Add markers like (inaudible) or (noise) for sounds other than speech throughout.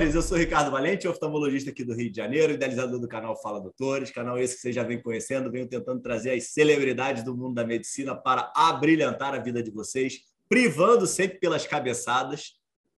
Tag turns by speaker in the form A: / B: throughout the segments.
A: Eu sou Ricardo Valente, oftalmologista aqui do Rio de Janeiro, idealizador do canal Fala Doutores, canal esse que vocês já vem conhecendo, venho tentando trazer as celebridades do mundo da medicina para abrilhantar a vida de vocês, privando sempre pelas cabeçadas,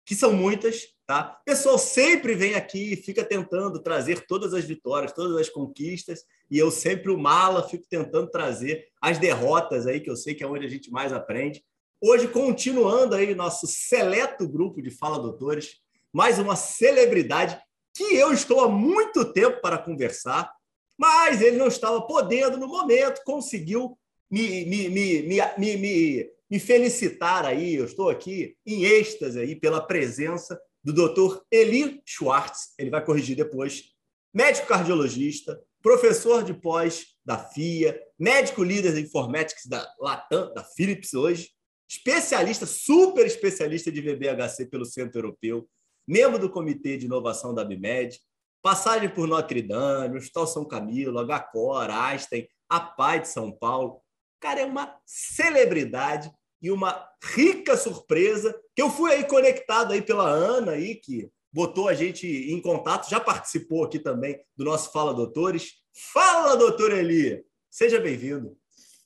A: que são muitas, tá? O pessoal sempre vem aqui e fica tentando trazer todas as vitórias, todas as conquistas, e eu sempre, o mala, fico tentando trazer as derrotas aí, que eu sei que é onde a gente mais aprende. Hoje, continuando aí nosso seleto grupo de Fala Doutores, mais uma celebridade que eu estou há muito tempo para conversar, mas ele não estava podendo no momento, conseguiu me, me, me, me, me, me felicitar aí. Eu estou aqui em êxtase aí pela presença do Dr. Eli Schwartz, ele vai corrigir depois, médico cardiologista, professor de pós da FIA, médico líder de Informatics da Latam, da Philips hoje, especialista, super especialista de VBHC pelo Centro Europeu, membro do Comitê de Inovação da BIMED, passagem por Notre Dame, Hospital São Camilo, HCOR, Einstein, a PAI de São Paulo. Cara, é uma celebridade e uma rica surpresa que eu fui aí conectado aí pela Ana aí que botou a gente em contato, já participou aqui também do nosso Fala Doutores. Fala, doutor Eli! Seja bem-vindo.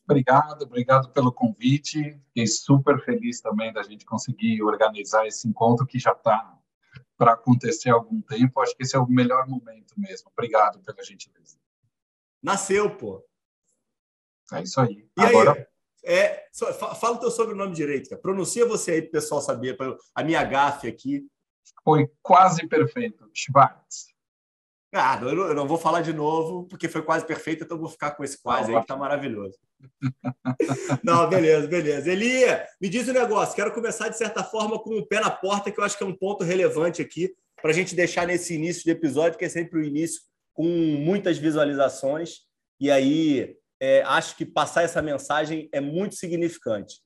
B: Obrigado, obrigado pelo convite. Fiquei super feliz também da gente conseguir organizar esse encontro que já está para acontecer há algum tempo. Acho que esse é o melhor momento mesmo. Obrigado pela gentileza.
A: Nasceu, pô.
B: É isso aí.
A: E Agora... aí? É, fala o teu sobrenome direito, cara. Pronuncia você aí para o pessoal saber, a minha gafe aqui.
B: Foi quase perfeito. Schwartz.
A: Ah, eu não, eu não, vou falar de novo, porque foi quase perfeito, então vou ficar com esse quase não, aí, que tá maravilhoso. Não, beleza, beleza. Elia, me diz um negócio. Quero começar, de certa forma, com o pé na porta, que eu acho que é um ponto relevante aqui, para a gente deixar nesse início de episódio, que é sempre o início com muitas visualizações. E aí, é, acho que passar essa mensagem é muito significante.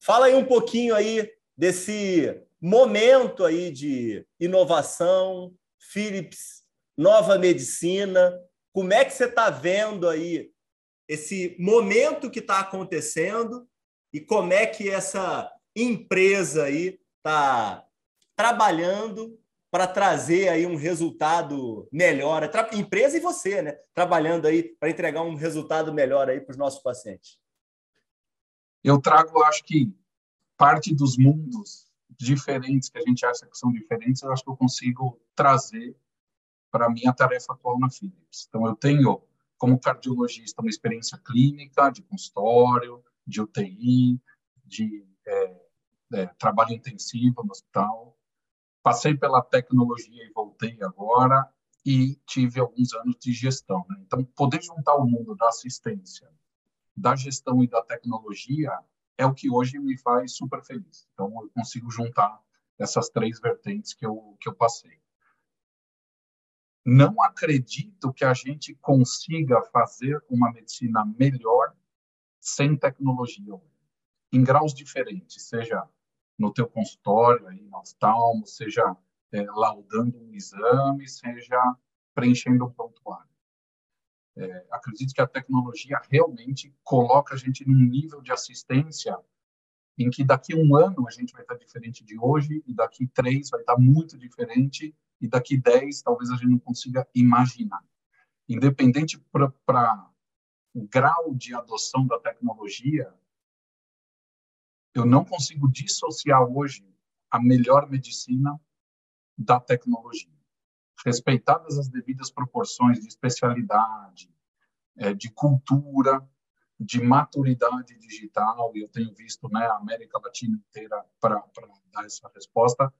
A: Fala aí um pouquinho aí desse momento aí de inovação, Philips nova medicina. Como é que você está vendo aí esse momento que está acontecendo e como é que essa empresa aí está trabalhando para trazer aí um resultado melhor, empresa e você, né? Trabalhando aí para entregar um resultado melhor aí para os nossos pacientes.
B: Eu trago, acho que parte dos mundos diferentes que a gente acha que são diferentes, eu acho que eu consigo trazer para minha tarefa atual na Philips. Então, eu tenho, como cardiologista, uma experiência clínica, de consultório, de UTI, de é, é, trabalho intensivo no hospital. Passei pela tecnologia e voltei agora e tive alguns anos de gestão. Né? Então, poder juntar o mundo da assistência, da gestão e da tecnologia é o que hoje me faz super feliz. Então, eu consigo juntar essas três vertentes que eu, que eu passei não acredito que a gente consiga fazer uma medicina melhor sem tecnologia, em graus diferentes, seja no teu consultório, aí no oftalmo, seja é, laudando um exame, seja preenchendo um prontuário. É, acredito que a tecnologia realmente coloca a gente num nível de assistência em que daqui a um ano a gente vai estar diferente de hoje e daqui três vai estar muito diferente e daqui 10 talvez a gente não consiga imaginar. Independente para o grau de adoção da tecnologia, eu não consigo dissociar hoje a melhor medicina da tecnologia. Respeitadas as devidas proporções de especialidade, é, de cultura, de maturidade digital, e eu tenho visto né, a América Latina inteira para dar essa resposta,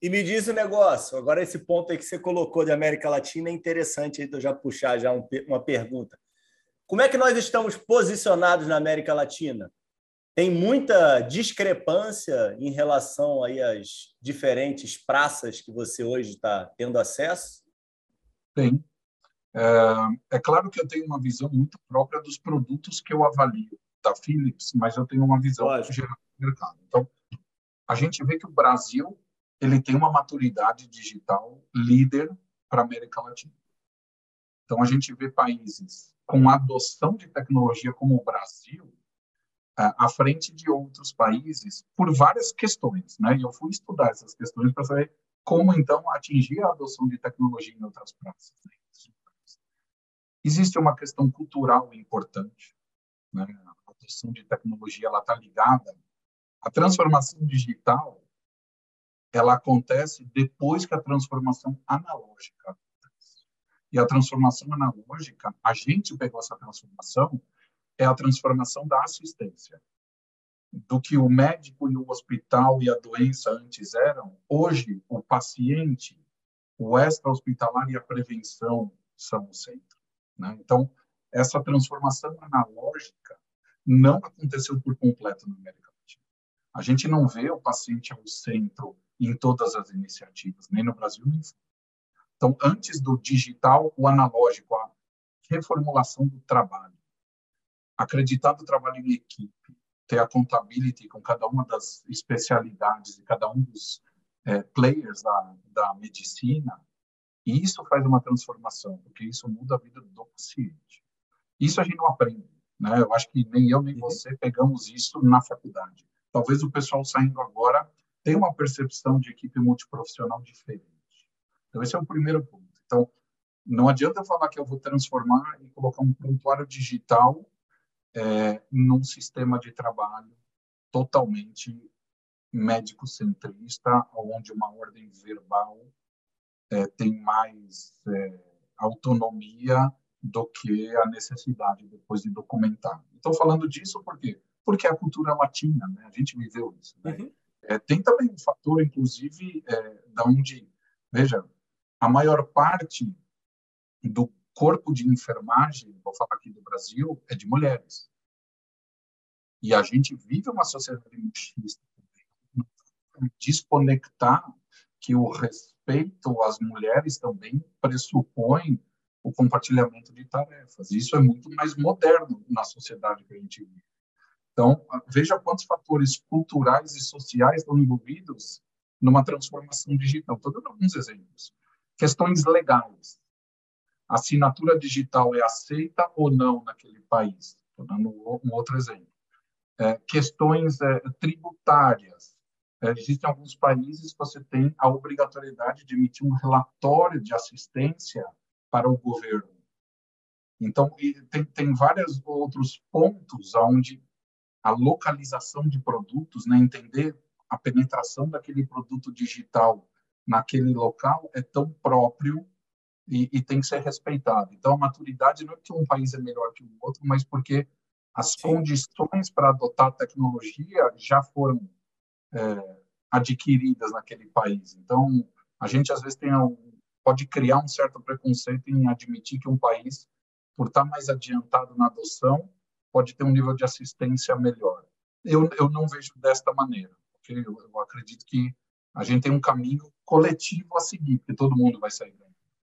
A: e me diz o um negócio, agora esse ponto aí que você colocou de América Latina é interessante aí, eu já puxar já um, uma pergunta. Como é que nós estamos posicionados na América Latina? Tem muita discrepância em relação aí às diferentes praças que você hoje está tendo acesso?
B: Tem. É, é, claro que eu tenho uma visão muito própria dos produtos que eu avalio da Philips, mas eu tenho uma visão geral do mercado. Então, a gente vê que o Brasil ele tem uma maturidade digital líder para a América Latina. Então, a gente vê países com adoção de tecnologia como o Brasil à frente de outros países por várias questões, né? E eu fui estudar essas questões para saber como então atingir a adoção de tecnologia em outras praças. Né? Existe uma questão cultural importante, né? A adoção de tecnologia ela está ligada a transformação digital. Ela acontece depois que a transformação analógica acontece. E a transformação analógica, a gente pegou essa transformação, é a transformação da assistência do que o médico e o hospital e a doença antes eram, hoje o paciente, o extra-hospitalar e a prevenção são o centro. Né? Então, essa transformação analógica não aconteceu por completo na América. A gente não vê o paciente ao centro em todas as iniciativas, nem no Brasil, nem fora. Então, antes do digital, o analógico, a reformulação do trabalho, acreditar no trabalho em equipe, ter a contability com cada uma das especialidades e cada um dos é, players da, da medicina, e isso faz uma transformação, porque isso muda a vida do paciente. Isso a gente não aprende, né? Eu acho que nem eu nem uhum. você pegamos isso na faculdade. Talvez o pessoal saindo agora tenha uma percepção de equipe multiprofissional diferente. Então esse é o primeiro ponto. Então não adianta falar que eu vou transformar e colocar um prontuário digital é, num sistema de trabalho totalmente médico-centrista, onde uma ordem verbal é, tem mais é, autonomia do que a necessidade depois de documentar. Estou falando disso por quê? Porque é a cultura latina, né? a gente viveu isso. Né? Uhum. É, tem também um fator, inclusive, é, da onde, veja, a maior parte do corpo de enfermagem, vou falar aqui do Brasil, é de mulheres. E a gente vive uma sociedade machista desconectar que o respeito às mulheres também pressupõe o compartilhamento de tarefas. Isso é muito mais moderno na sociedade que a gente vive. Então, veja quantos fatores culturais e sociais estão envolvidos numa transformação digital. Estou dando alguns exemplos. Questões legais a assinatura digital é aceita ou não naquele país? Estou dando um outro exemplo. É, questões é, tributárias. É, existem alguns países que você tem a obrigatoriedade de emitir um relatório de assistência para o governo. Então, tem, tem vários outros pontos onde a localização de produtos, né, entender a penetração daquele produto digital naquele local é tão próprio e, e, tem que ser respeitado. Então, a maturidade não é que um país é melhor que o outro, mas porque as Sim. condições para adotar tecnologia já foram é, adquiridas naquele país. Então, a gente às vezes tem pode criar um certo preconceito em admitir que um país, por estar mais adiantado na adoção, pode ter um nível de assistência melhor. Eu, eu não vejo desta maneira, porque eu, eu acredito que a gente tem um caminho coletivo a seguir, porque todo mundo vai sair bem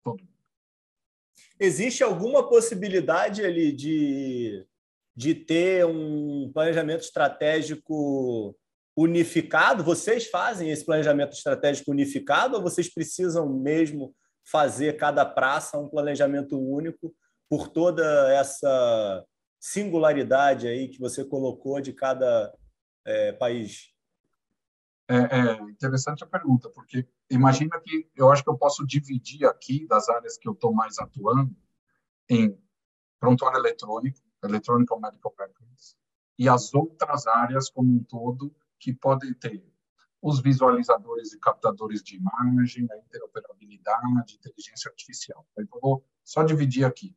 B: todo mundo.
A: Existe alguma possibilidade ali de, de ter um planejamento estratégico unificado? Vocês fazem esse planejamento estratégico unificado ou vocês precisam mesmo fazer cada praça um planejamento único por toda essa singularidade aí que você colocou de cada é, país?
B: É, é, interessante a pergunta, porque imagina que eu acho que eu posso dividir aqui das áreas que eu estou mais atuando em prontuário eletrônico, Electronic Medical Records, e as outras áreas como um todo que podem ter os visualizadores e captadores de imagem, a interoperabilidade, inteligência artificial. Então, vou só dividir aqui.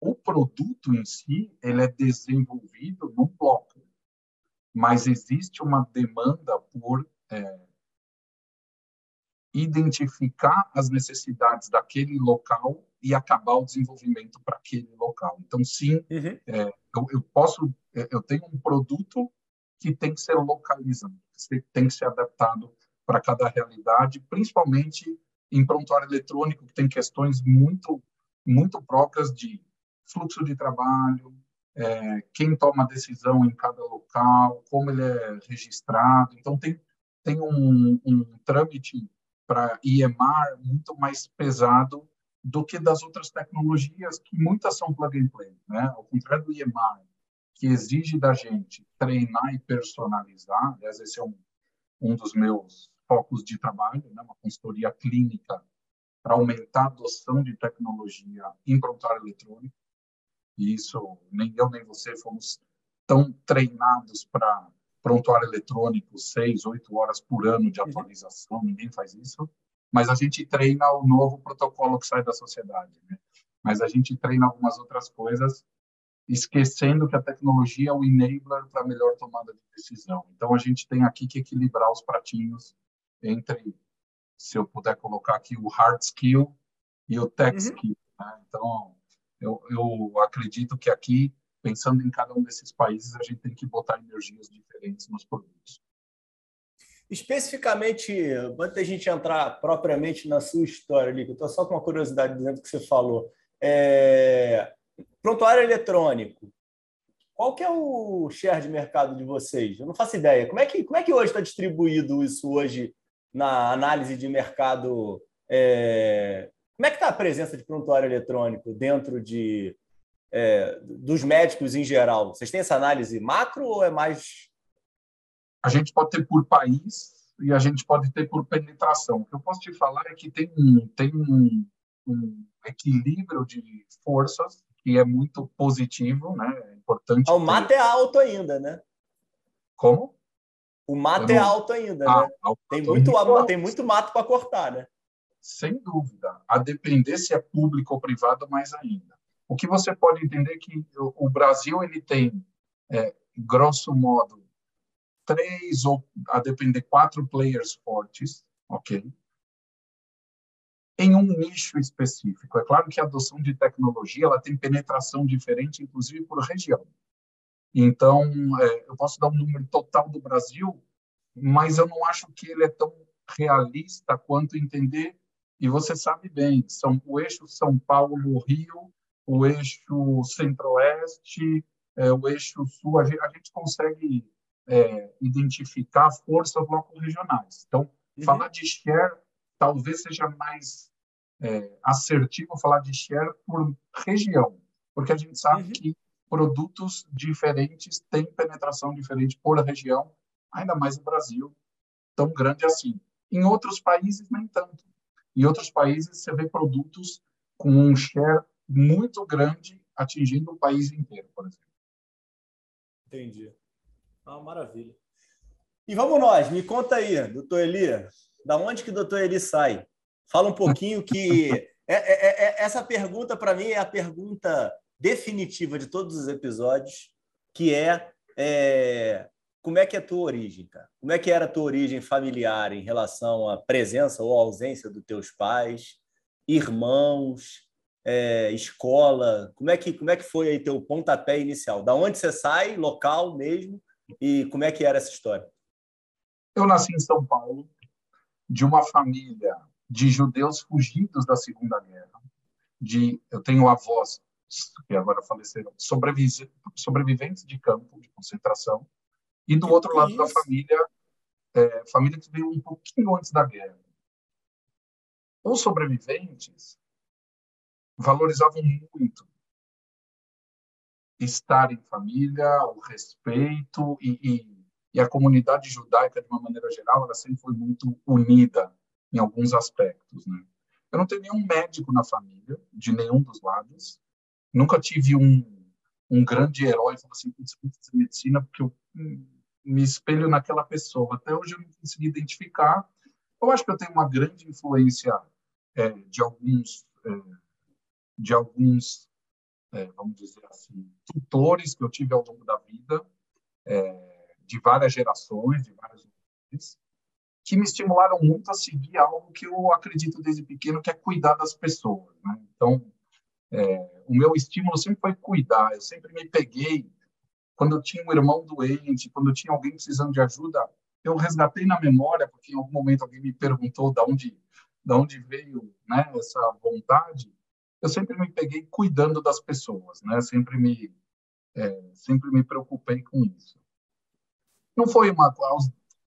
B: O produto em si, ele é desenvolvido num bloco mas existe uma demanda por é, identificar as necessidades daquele local e acabar o desenvolvimento para aquele local. Então, sim, uhum. é, eu, eu, posso, é, eu tenho um produto que tem que ser localizado, que tem que ser adaptado para cada realidade, principalmente em prontuário eletrônico, que tem questões muito, muito próprias de fluxo de trabalho, é, quem toma a decisão em cada local, como ele é registrado. Então, tem, tem um, um trâmite para IEMAR muito mais pesado do que das outras tecnologias, que muitas são plug and play. Né? Ao contrário do IEMAR, que exige da gente treinar e personalizar, aliás, esse é um, um dos meus focos de trabalho, né, uma consultoria clínica para aumentar a adoção de tecnologia em prontuário eletrônico. E isso, nem eu nem você fomos tão treinados para prontuário eletrônico, seis, oito horas por ano de uhum. atualização, ninguém faz isso. Mas a gente treina o novo protocolo que sai da sociedade. Né? Mas a gente treina algumas outras coisas, esquecendo que a tecnologia é o enabler para a melhor tomada de decisão. Então, a gente tem aqui que equilibrar os pratinhos entre se eu puder colocar aqui o hard skill e o tech uhum. skill. Né? Então, eu, eu acredito que aqui, pensando em cada um desses países, a gente tem que botar energias diferentes nos produtos.
A: Especificamente, antes da gente entrar propriamente na sua história, Lico, estou só com uma curiosidade dentro do que você falou. É... Prontuário eletrônico. Qual que é o share de mercado de vocês? Eu não faço ideia. Como é que, como é que hoje está distribuído isso hoje na análise de mercado. É... Como é que está a presença de prontuário eletrônico dentro de, é, dos médicos em geral? Vocês têm essa análise macro ou é mais.
B: A gente pode ter por país e a gente pode ter por penetração. O que eu posso te falar é que tem um, tem um, um equilíbrio de forças que é muito positivo, né? É importante.
A: Ah, o mato ter... é alto ainda, né?
B: Como?
A: O mato é alto ainda, ah, né? Tem muito, tem muito mato para cortar, né?
B: Sem dúvida. A depender se é público ou privado, mais ainda. O que você pode entender é que o Brasil ele tem, é, grosso modo, três ou, a depender, quatro players fortes, ok? Em um nicho específico. É claro que a adoção de tecnologia ela tem penetração diferente, inclusive por região. Então, é, eu posso dar um número total do Brasil, mas eu não acho que ele é tão realista quanto entender. E você sabe bem, são o eixo São Paulo-Rio, o eixo Centro-Oeste, é, o eixo Sul, a gente, a gente consegue é, identificar forças local-regionais. Então, uhum. falar de share talvez seja mais é, assertivo falar de share por região, porque a gente sabe uhum. que produtos diferentes têm penetração diferente por região, ainda mais no Brasil, tão grande assim. Em outros países, nem tanto. Em outros países, você vê produtos com um share muito grande atingindo o país inteiro, por exemplo.
A: Entendi. Ah, maravilha. E vamos nós, me conta aí, doutor Eli, da onde que o doutor Eli sai? Fala um pouquinho que é, é, é, é essa pergunta para mim é a pergunta definitiva de todos os episódios, que é, é, como é que é a tua origem, cara? Como é que era a tua origem familiar em relação à presença ou ausência dos teus pais, irmãos, é, escola? Como é que como é que foi aí teu pontapé inicial? Da onde você sai, local mesmo, e como é que era essa história?
B: Eu nasci em São Paulo, de uma família de judeus fugidos da Segunda Guerra. De, eu tenho avós que agora faleceram, sobreviventes de campo de concentração, e do que outro lado da família, é, família que veio um pouquinho antes da guerra. Os sobreviventes valorizavam muito estar em família, o respeito e, e, e, a comunidade judaica, de uma maneira geral, ela sempre foi muito unida em alguns aspectos. Né? Eu não tenho nenhum médico na família, de nenhum dos lados, nunca tive um, um grande herói, falou assim, medicina porque eu me espelho naquela pessoa. Até hoje eu não consegui identificar. Eu acho que eu tenho uma grande influência é, de alguns, é, de alguns, é, vamos dizer assim, tutores que eu tive ao longo da vida, é, de várias gerações, de várias gerações, que me estimularam muito a seguir algo que eu acredito desde pequeno, que é cuidar das pessoas. Né? Então, é, o meu estímulo sempre foi cuidar. Eu sempre me peguei quando eu tinha um irmão doente, quando eu tinha alguém precisando de ajuda, eu resgatei na memória, porque em algum momento alguém me perguntou de onde, de onde veio né, essa vontade. Eu sempre me peguei cuidando das pessoas, né? Sempre me, é, sempre me preocupei com isso. Não foi uma aos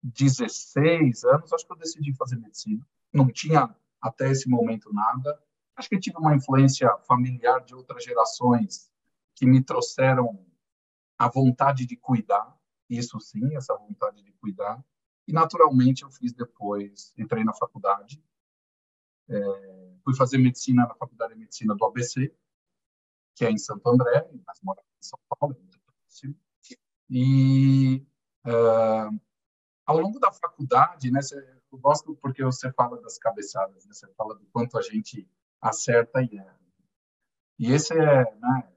B: 16 anos, acho que eu decidi fazer medicina. Não tinha até esse momento nada. Acho que tive uma influência familiar de outras gerações que me trouxeram a vontade de cuidar, isso sim, essa vontade de cuidar. E, naturalmente, eu fiz depois, entrei na faculdade, é, fui fazer medicina na Faculdade de Medicina do ABC, que é em Santo André, mas moro em São Paulo, muito próximo. E uh, ao longo da faculdade, né, eu gosto porque você fala das cabeçadas, né, você fala do quanto a gente acerta e erra. E esse é, né,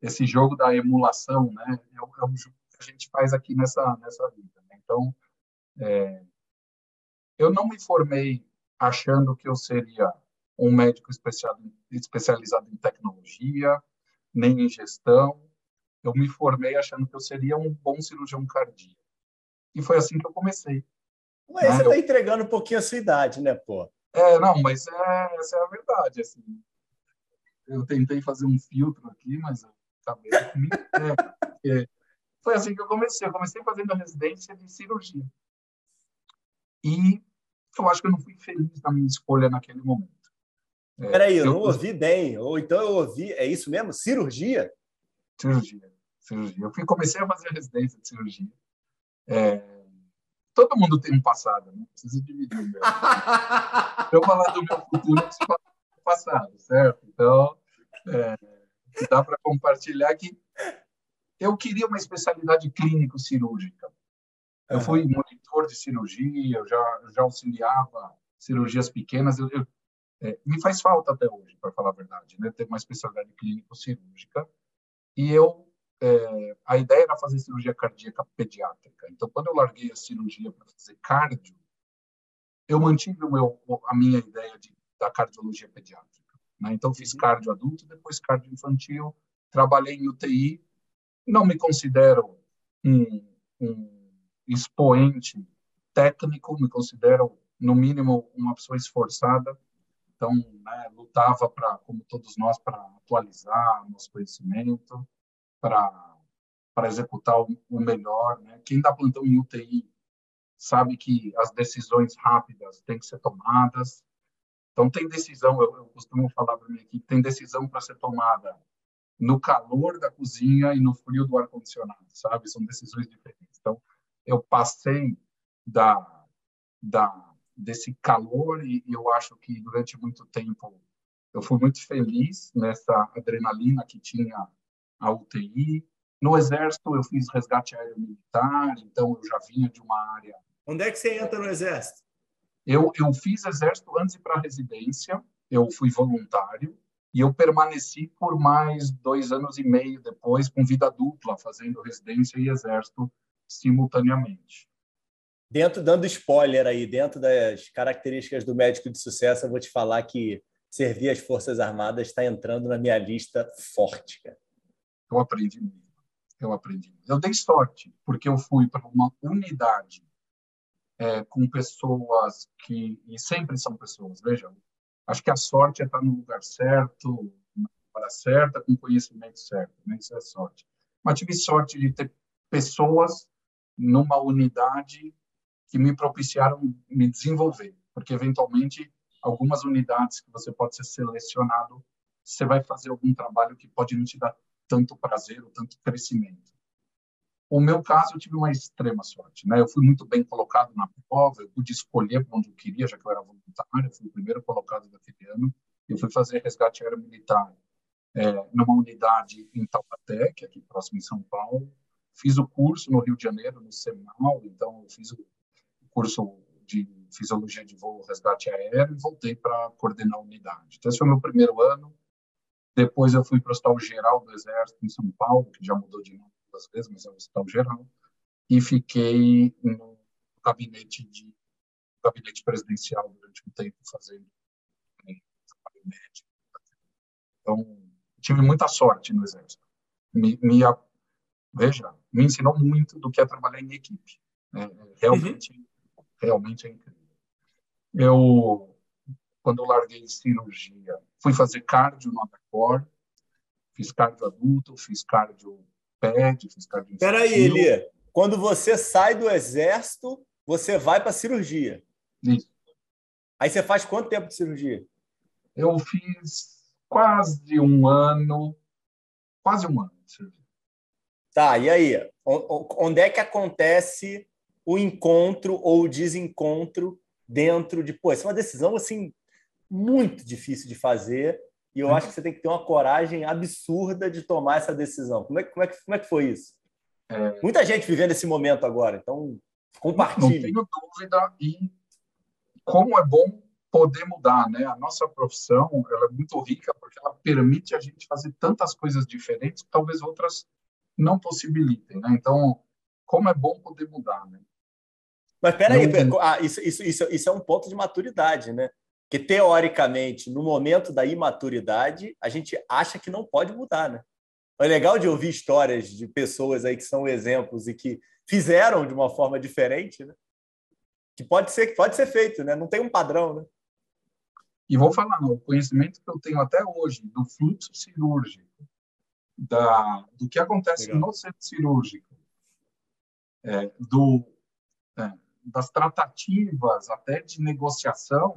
B: esse jogo da emulação, né, é o, é o jogo que a gente faz aqui nessa nessa vida. Né? Então, é, eu não me formei achando que eu seria um médico especializado em tecnologia, nem em gestão. Eu me formei achando que eu seria um bom cirurgião cardíaco. E foi assim que eu comecei.
A: Mas né? você está eu... entregando um pouquinho a sua idade, né, pô?
B: É, não, mas é, essa é a verdade. Assim. Eu tentei fazer um filtro aqui, mas eu comigo. É, foi assim que eu comecei. Eu comecei fazendo a residência de cirurgia. E eu acho que eu não fui feliz na minha escolha naquele momento.
A: É, Peraí, eu, eu não ouvi bem. Ou então eu ouvi, é isso mesmo? Cirurgia?
B: Cirurgia. Cirurgia. Eu fui, comecei a fazer a residência de cirurgia. É, todo mundo tem um passado, não precisa dividir o meu. (laughs) eu falar do meu futuro, eu preciso falar do passado, certo? Então, é, dá para compartilhar que eu queria uma especialidade clínico-cirúrgica. Eu fui monitor de cirurgia, eu já, já auxiliava cirurgias pequenas. Eu, eu, é, me faz falta até hoje, para falar a verdade, né? ter uma especialidade clínico-cirúrgica. E eu, é, a ideia era fazer cirurgia cardíaca pediátrica. Então, quando eu larguei a cirurgia para fazer cardio, eu mantive meu, a minha ideia de, da cardiologia pediátrica. Né? Então, fiz cardio adulto, depois cardio infantil, trabalhei em UTI. Não me considero um, um expoente técnico, me considero, no mínimo, uma pessoa esforçada então, né, lutava para, como todos nós, para atualizar nosso conhecimento, para para executar o, o melhor. Né? Quem dá plantão em UTI sabe que as decisões rápidas têm que ser tomadas. Então, tem decisão, eu, eu costumo falar para minha equipe, tem decisão para ser tomada no calor da cozinha e no frio do ar-condicionado, sabe? São decisões diferentes. Então, eu passei da, da desse calor e, e eu acho que durante muito tempo eu fui muito feliz nessa adrenalina que tinha a UTI. No Exército, eu fiz resgate aéreo militar, então eu já vinha de uma área.
A: Onde é que você entra no Exército?
B: Eu, eu fiz Exército antes de ir para a residência, eu fui voluntário e eu permaneci por mais dois anos e meio depois, com vida dupla, fazendo residência e Exército simultaneamente.
A: Dentro, dando spoiler aí, dentro das características do médico de sucesso, eu vou te falar que servir as Forças Armadas está entrando na minha lista forte. Cara.
B: Eu aprendi muito. Eu aprendi. Eu dei sorte, porque eu fui para uma unidade é, com pessoas que. E sempre são pessoas, vejam. Acho que a sorte é estar no lugar certo, na hora certa, com conhecimento certo. Né? Isso é sorte. Mas tive sorte de ter pessoas numa unidade que me propiciaram me desenvolver, porque eventualmente algumas unidades que você pode ser selecionado, você vai fazer algum trabalho que pode não te dar tanto prazer ou tanto crescimento. O meu caso, eu tive uma extrema sorte, né? Eu fui muito bem colocado na prova, eu pude escolher para onde eu queria, já que eu era voluntário, eu fui o primeiro colocado daquele ano. Eu fui fazer resgate aéreo militar é, numa unidade em Taubaté, que é aqui próximo em São Paulo. Fiz o curso no Rio de Janeiro, no Seminal, então eu fiz o curso de fisiologia de voo, resgate aéreo e voltei para coordenar a unidade. Então, esse foi meu primeiro ano. Depois eu fui para o Hospital Geral do Exército em São Paulo, que já mudou de nome duas vezes, mas é o Hospital Geral, e fiquei no gabinete de gabinete presidencial durante um tempo fazendo né, trabalho médico. Então, tive muita sorte no Exército. Me, me, veja, me ensinou muito do que é trabalhar em equipe. É, realmente uhum realmente é incrível. Eu, quando larguei cirurgia, fui fazer cardio no Adacor, fiz cardio adulto, fiz cardio PED, fiz cardio
A: Espera aí, Eli. Quando você sai do exército, você vai para cirurgia.
B: Isso.
A: Aí você faz quanto tempo de cirurgia?
B: Eu fiz quase um ano, quase um ano de cirurgia.
A: Tá, e aí? Onde é que acontece o encontro ou o desencontro dentro de, pô, essa é uma decisão assim muito difícil de fazer e eu uhum. acho que você tem que ter uma coragem absurda de tomar essa decisão. Como é, como é, como é que foi isso? É... Muita gente vivendo esse momento agora, então compartilhe.
B: Não tenho dúvida em como é bom poder mudar, né? A nossa profissão ela é muito rica porque ela permite a gente fazer tantas coisas diferentes que talvez outras não possibilitem, né? Então, como é bom poder mudar, né?
A: Mas peraí, não... ah, isso, isso, isso, isso é um ponto de maturidade, né? Que teoricamente, no momento da imaturidade, a gente acha que não pode mudar, né? É legal de ouvir histórias de pessoas aí que são exemplos e que fizeram de uma forma diferente, né? Que pode ser, pode ser feito, né? Não tem um padrão, né?
B: E vou falar, o conhecimento que eu tenho até hoje do fluxo cirúrgico, da, do que acontece legal. no centro cirúrgico, é, do, é, das tratativas até de negociação,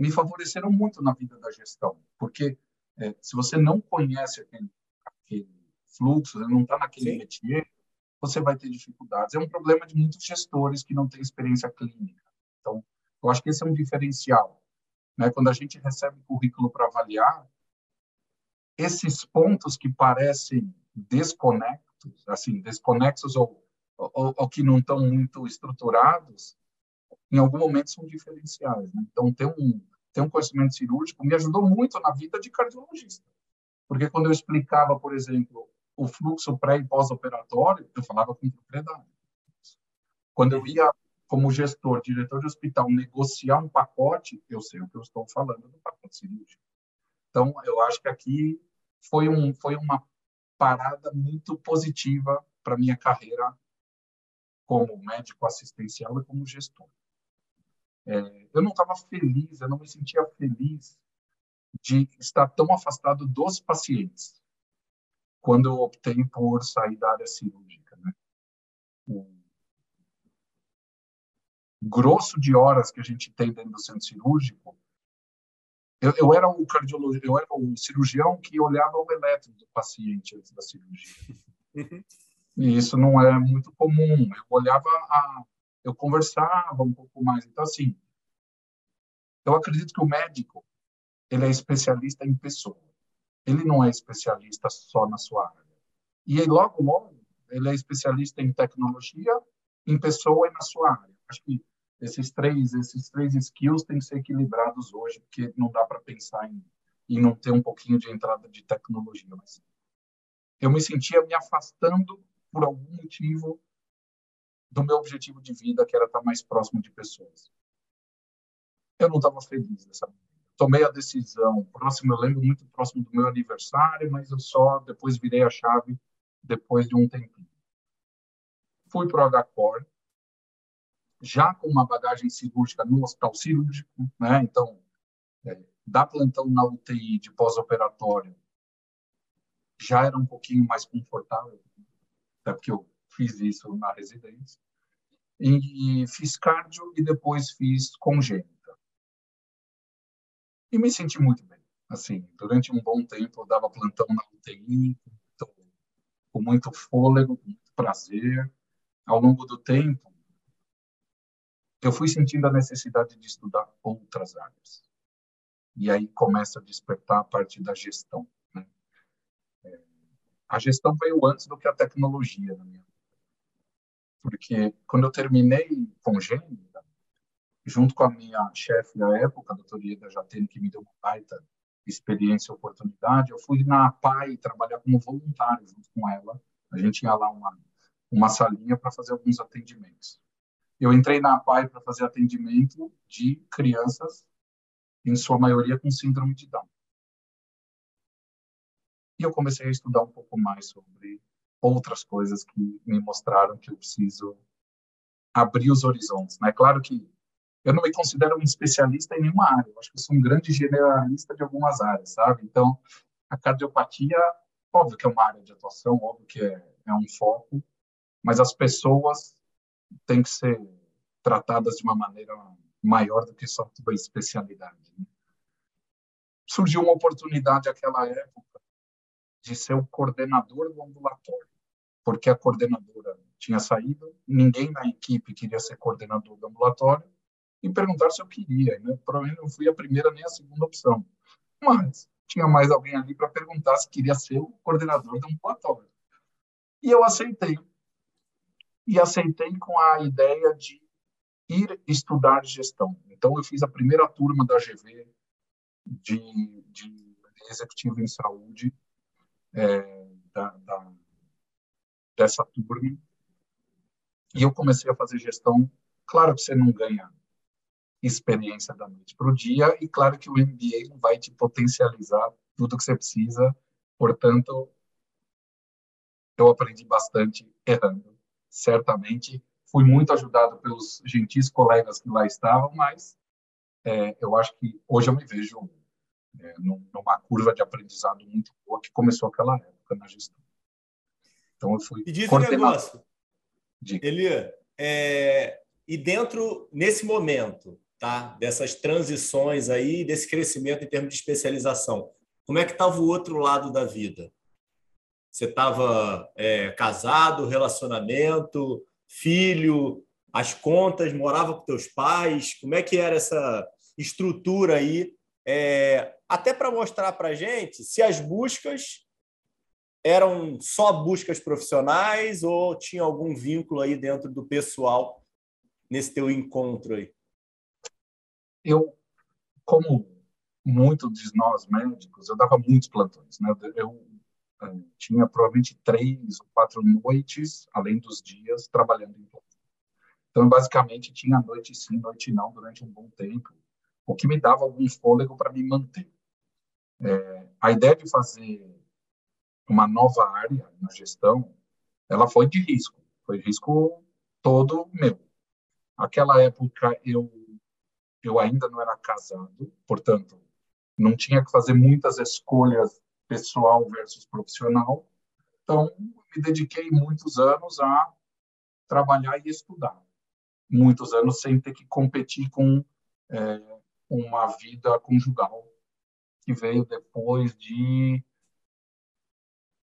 B: me favoreceram muito na vida da gestão, porque é, se você não conhece aquele, aquele fluxo, não está naquele Sim. métier, você vai ter dificuldades. É um problema de muitos gestores que não têm experiência clínica. Então, eu acho que esse é um diferencial. Né? Quando a gente recebe currículo para avaliar, esses pontos que parecem desconectos, assim, desconexos ou, ou, ou que não estão muito estruturados, em algum momento são diferenciais. Né? Então, ter um, ter um conhecimento cirúrgico me ajudou muito na vida de cardiologista. Porque quando eu explicava, por exemplo, o fluxo pré e pós-operatório, eu falava com propriedade. Quando eu ia, como gestor, diretor de hospital, negociar um pacote, eu sei o que eu estou falando do pacote cirúrgico. Então, eu acho que aqui foi, um, foi uma parada muito positiva para minha carreira como médico assistencial e como gestor. É, eu não estava feliz, eu não me sentia feliz de estar tão afastado dos pacientes quando eu optei por sair da área cirúrgica. Né? O grosso de horas que a gente tem dentro do centro cirúrgico, eu, eu era o cardiologista, eu era o cirurgião que olhava o eletro do paciente antes da cirurgia. (laughs) E isso não é muito comum. Eu olhava a eu conversava um pouco mais. Então, assim, eu acredito que o médico, ele é especialista em pessoa. Ele não é especialista só na sua área. E aí, logo, logo, ele é especialista em tecnologia, em pessoa e na sua área. Acho que esses três, esses três skills têm que ser equilibrados hoje, porque não dá para pensar em, em não ter um pouquinho de entrada de tecnologia. Mas eu me sentia me afastando por algum motivo do meu objetivo de vida, que era estar mais próximo de pessoas. Eu não estava feliz dessa Tomei a decisão, próximo, eu lembro muito próximo do meu aniversário, mas eu só depois virei a chave depois de um tempinho. Fui para o HCOR, já com uma bagagem cirúrgica no hospital cirúrgico, né? Então, é, dar plantão na UTI de pós-operatório já era um pouquinho mais confortável, até porque eu fiz isso na residência. E fiz cardio e depois fiz congênita. E me senti muito bem. Assim, durante um bom tempo eu dava plantão na UTI, com muito fôlego, com muito prazer. Ao longo do tempo, eu fui sentindo a necessidade de estudar outras áreas. E aí começa a despertar a parte da gestão. Né? É, a gestão veio antes do que a tecnologia na minha porque quando eu terminei congênita, junto com a minha chefe da época, a doutora Ieda Jatene, que me deu uma baita experiência e oportunidade, eu fui na APAI trabalhar como voluntário junto com ela. A gente ia lá uma, uma salinha para fazer alguns atendimentos. Eu entrei na APAI para fazer atendimento de crianças, em sua maioria com síndrome de Down. E eu comecei a estudar um pouco mais sobre outras coisas que me mostraram que eu preciso abrir os horizontes. Né? Claro que eu não me considero um especialista em nenhuma área, eu acho que eu sou um grande generalista de algumas áreas, sabe? Então, a cardiopatia, óbvio que é uma área de atuação, óbvio que é, é um foco, mas as pessoas têm que ser tratadas de uma maneira maior do que só tua especialidade. Né? Surgiu uma oportunidade naquela época de ser o coordenador do ambulatório porque a coordenadora tinha saído, ninguém na equipe queria ser coordenador do ambulatório, e perguntaram se eu queria. Né? Provavelmente não fui a primeira nem a segunda opção. Mas tinha mais alguém ali para perguntar se queria ser o coordenador do ambulatório. E eu aceitei. E aceitei com a ideia de ir estudar gestão. Então, eu fiz a primeira turma da GV de, de executivo em saúde, é, da, da, dessa turma. E eu comecei a fazer gestão. Claro que você não ganha experiência da noite para o dia, e claro que o MBA não vai te potencializar tudo que você precisa, portanto, eu aprendi bastante errando, certamente. Fui muito ajudado pelos gentis colegas que lá estavam, mas é, eu acho que hoje eu me vejo é, numa curva de aprendizado muito boa que começou aquela época na gestão.
A: Então eu fui. E diz um negócio, Elia, é, e dentro nesse momento, tá? Dessas transições aí, desse crescimento em termos de especialização, como é que estava o outro lado da vida? Você estava é, casado, relacionamento, filho, as contas, morava com teus pais? Como é que era essa estrutura aí? É, até para mostrar para a gente se as buscas eram só buscas profissionais ou tinha algum vínculo aí dentro do pessoal nesse teu encontro aí?
B: Eu, como muitos de nós médicos, eu dava muitos plantões, né? Eu eh, tinha provavelmente três ou quatro noites, além dos dias, trabalhando em plantão. Então, basicamente, tinha noite sim, noite não, durante um bom tempo, o que me dava algum fôlego para me manter. É, a ideia de fazer uma nova área na gestão, ela foi de risco, foi risco todo meu. Aquela época eu eu ainda não era casado, portanto, não tinha que fazer muitas escolhas pessoal versus profissional. Então, me dediquei muitos anos a trabalhar e estudar. Muitos anos sem ter que competir com é, uma vida conjugal que veio depois de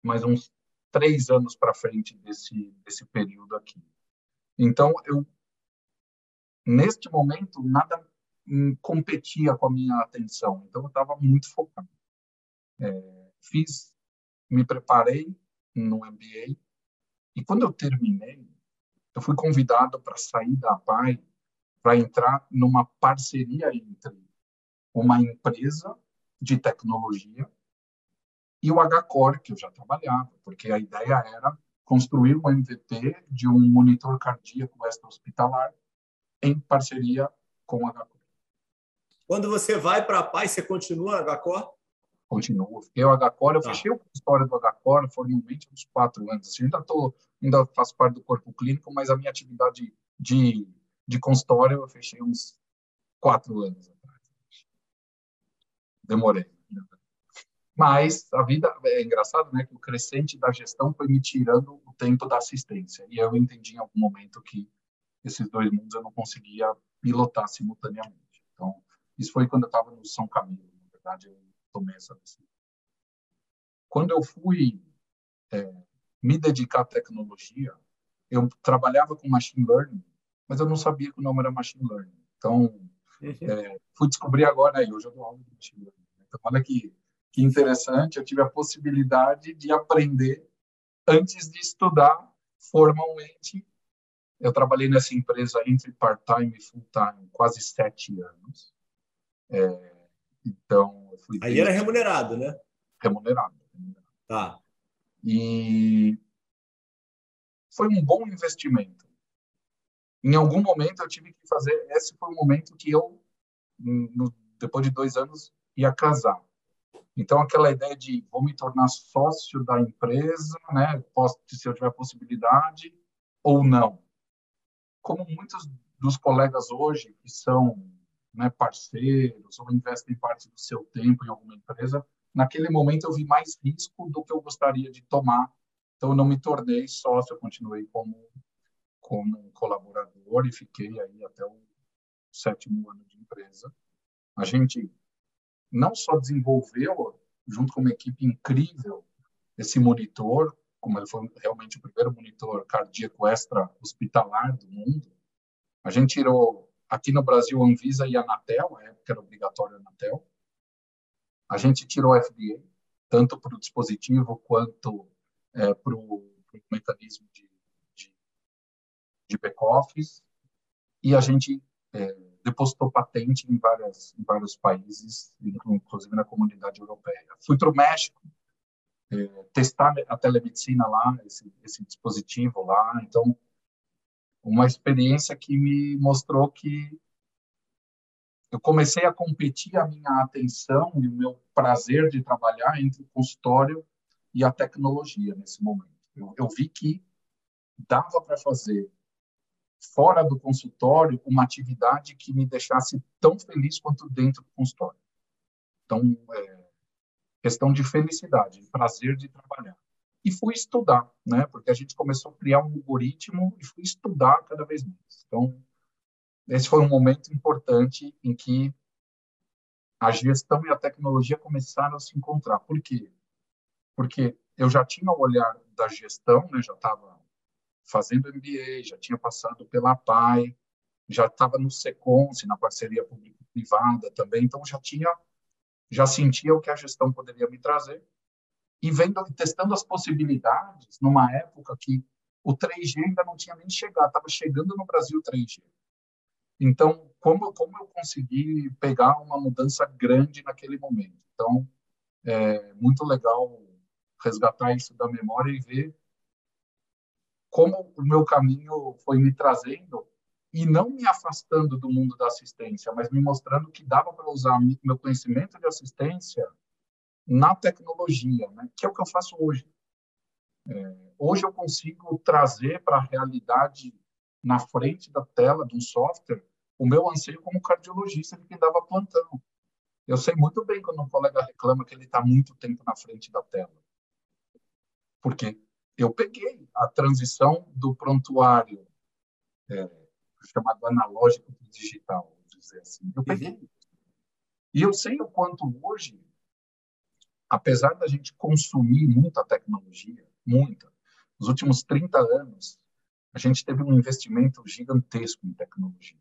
B: mais uns três anos para frente desse desse período aqui. Então eu neste momento nada competia com a minha atenção, então eu estava muito focado. É, fiz, me preparei no MBA e quando eu terminei, eu fui convidado para sair da PAI para entrar numa parceria entre uma empresa de tecnologia e o HCore, que eu já trabalhava, porque a ideia era construir um MVP de um monitor cardíaco extra-hospitalar em parceria com o HCore.
A: Quando você vai para a Paz, você continua a HCore?
B: Continuo. Fiquei o HCore, eu tá. fechei a história do HCore formalmente uns quatro anos. Assim, ainda, tô, ainda faço parte do corpo clínico, mas a minha atividade de, de consultório eu fechei uns quatro anos. Demorei. Mas a vida é engraçado, né? Que o crescente da gestão foi me tirando o tempo da assistência. E eu entendi em algum momento que esses dois mundos eu não conseguia pilotar simultaneamente. Então, isso foi quando eu estava no São Camilo, na verdade, eu tomei essa decisão. Quando eu fui é, me dedicar à tecnologia, eu trabalhava com machine learning, mas eu não sabia que o nome era machine learning. Então. É, fui descobrir agora, e hoje eu dou aula de learning. Então, olha que, que interessante, eu tive a possibilidade de aprender antes de estudar formalmente. Eu trabalhei nessa empresa entre part-time e full-time quase sete anos. É, então,
A: Aí era remunerado, né?
B: Remunerado.
A: Tá.
B: E foi um bom investimento. Em algum momento eu tive que fazer. Esse foi o momento que eu, no, depois de dois anos, ia casar. Então, aquela ideia de vou me tornar sócio da empresa, né? Posso, se eu tiver possibilidade, ou não. Como muitos dos colegas hoje, que são né, parceiros ou investem parte do seu tempo em alguma empresa, naquele momento eu vi mais risco do que eu gostaria de tomar. Então, eu não me tornei sócio, eu continuei como, como colaborador e fiquei aí até o sétimo ano de empresa. A gente não só desenvolveu, junto com uma equipe incrível, esse monitor, como ele foi realmente o primeiro monitor cardíaco extra hospitalar do mundo. A gente tirou aqui no Brasil Anvisa e Anatel, na época era obrigatório a Anatel. A gente tirou a FDA, tanto para o dispositivo quanto é, para o mecanismo de, de back-office. E a gente é, depositou patente em, várias, em vários países, inclusive na comunidade europeia. Fui para o México é, testar a telemedicina lá, esse, esse dispositivo lá. Então, uma experiência que me mostrou que eu comecei a competir a minha atenção e o meu prazer de trabalhar entre o consultório e a tecnologia nesse momento. Eu, eu vi que dava para fazer fora do consultório uma atividade que me deixasse tão feliz quanto dentro do consultório. Então, é, questão de felicidade, prazer de trabalhar. E fui estudar, né? Porque a gente começou a criar um algoritmo e fui estudar cada vez mais. Então, esse foi um momento importante em que a gestão e a tecnologia começaram a se encontrar. Por quê? Porque eu já tinha o olhar da gestão, né? Já estava fazendo MBA, já tinha passado pela PAI, já estava no Seconce, na parceria público-privada também, então já tinha, já sentia o que a gestão poderia me trazer. E vendo testando as possibilidades, numa época que o 3G ainda não tinha nem chegado, estava chegando no Brasil o 3G. Então, como, como eu consegui pegar uma mudança grande naquele momento? Então, é muito legal resgatar isso da memória e ver como o meu caminho foi me trazendo e não me afastando do mundo da assistência, mas me mostrando que dava para usar meu conhecimento de assistência na tecnologia, né? que é o que eu faço hoje. É, hoje eu consigo trazer para a realidade na frente da tela de um software o meu anseio como cardiologista de quem dava plantão. Eu sei muito bem quando um colega reclama que ele está muito tempo na frente da tela. Porque eu peguei a transição do prontuário é, chamado analógico para digital, vamos dizer assim. Eu peguei. Uhum. E eu sei o quanto hoje, apesar da gente consumir muita tecnologia, muita, nos últimos 30 anos, a gente teve um investimento gigantesco em tecnologia.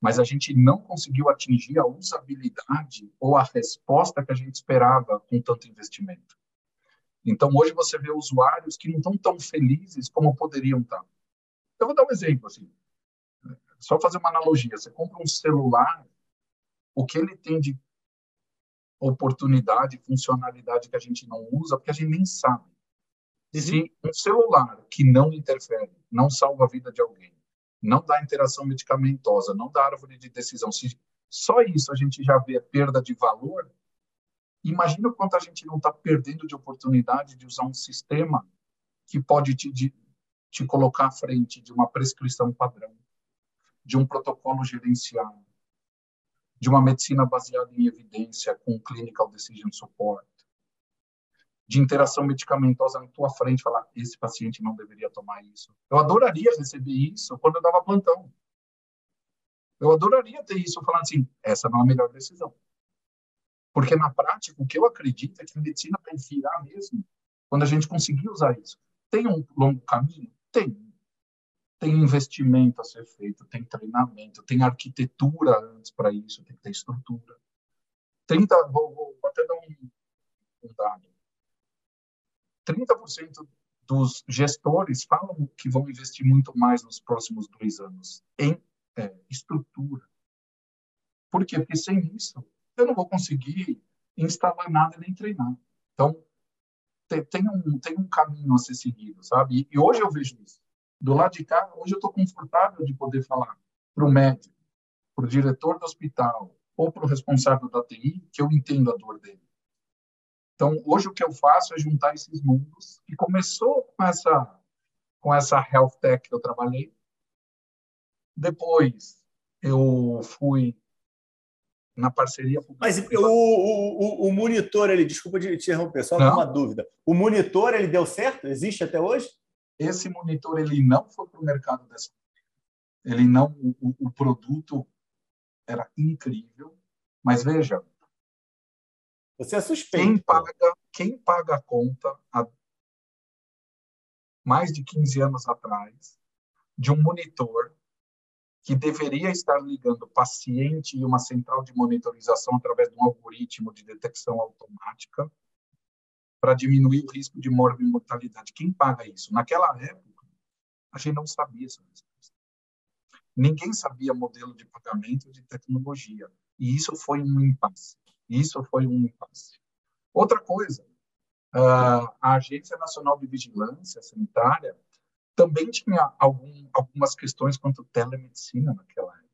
B: Mas a gente não conseguiu atingir a usabilidade ou a resposta que a gente esperava com tanto investimento. Então, hoje você vê usuários que não estão tão felizes como poderiam estar. Eu vou dar um exemplo, assim, só fazer uma analogia. Você compra um celular, o que ele tem de oportunidade, funcionalidade que a gente não usa, porque a gente nem sabe. Uhum. Se um celular que não interfere, não salva a vida de alguém, não dá interação medicamentosa, não dá árvore de decisão, se só isso a gente já vê perda de valor, Imagina o quanto a gente não está perdendo de oportunidade de usar um sistema que pode te, de, te colocar à frente de uma prescrição padrão, de um protocolo gerenciado, de uma medicina baseada em evidência com clinical decision support, de interação medicamentosa na tua frente, falar esse paciente não deveria tomar isso. Eu adoraria receber isso quando eu dava plantão. Eu adoraria ter isso falando assim, essa não é a melhor decisão. Porque, na prática, o que eu acredito é que a medicina vai virar mesmo quando a gente conseguir usar isso. Tem um longo caminho? Tem. Tem investimento a ser feito, tem treinamento, tem arquitetura antes para isso, tem que ter estrutura. 30, vou, vou até dar um, um dado. 30% dos gestores falam que vão investir muito mais nos próximos dois anos em é, estrutura. Por quê? Porque sem isso, eu não vou conseguir instalar nada nem treinar. Então, tem, um, tem um caminho a ser seguido, sabe? E, e hoje eu vejo isso. Do lado de cá, hoje eu estou confortável de poder falar para o médico, para o diretor do hospital ou para o responsável da TI que eu entendo a dor dele. Então, hoje o que eu faço é juntar esses mundos, que começou com essa, com essa health tech que eu trabalhei. Depois, eu fui na parceria
A: Mas o, o, o, monitor, ele, desculpa de te interromper, só não. uma dúvida. O monitor, ele deu certo? Existe até hoje?
B: Esse monitor, ele não foi para o mercado dessa Ele não, o, o produto era incrível, mas veja.
A: Você é suspeito.
B: Quem paga, quem paga a conta, a, mais de 15 anos atrás, de um monitor que deveria estar ligando paciente e uma central de monitorização através de um algoritmo de detecção automática para diminuir o risco de morte e mortalidade. Quem paga isso? Naquela época, a gente não sabia essa resposta. Ninguém sabia modelo de pagamento de tecnologia. E isso foi um impasse. Isso foi um impasse. Outra coisa, a Agência Nacional de Vigilância Sanitária também tinha algum, algumas questões quanto telemedicina naquela época.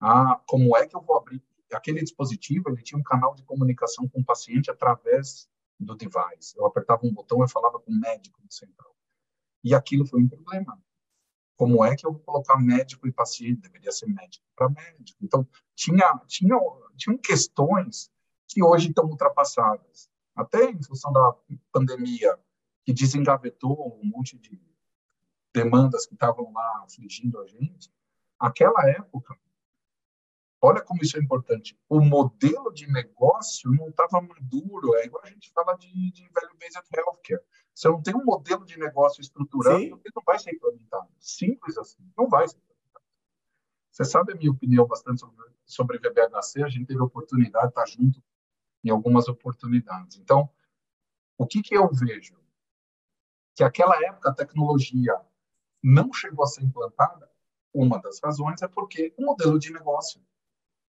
B: Ah, como é que eu vou abrir? Aquele dispositivo, ele tinha um canal de comunicação com o paciente através do device. Eu apertava um botão e falava com o médico no central. E aquilo foi um problema. Como é que eu vou colocar médico e paciente? Deveria ser médico para médico. Então, tinha, tinha, tinham questões que hoje estão ultrapassadas. Até em função da pandemia, que desengavetou um monte de demandas que estavam lá afligindo a gente. Aquela época, olha como isso é importante, o modelo de negócio não estava maduro. É igual a gente fala de, de value-based healthcare. Você não tem um modelo de negócio estruturado, Sim. ele não vai ser implementado. Simples assim, não vai ser implementado. Você sabe a minha opinião bastante sobre, sobre VBHC, a gente teve a oportunidade de estar junto em algumas oportunidades. Então, o que, que eu vejo? Que aquela época a tecnologia não chegou a ser implantada, uma das razões é porque o modelo de negócio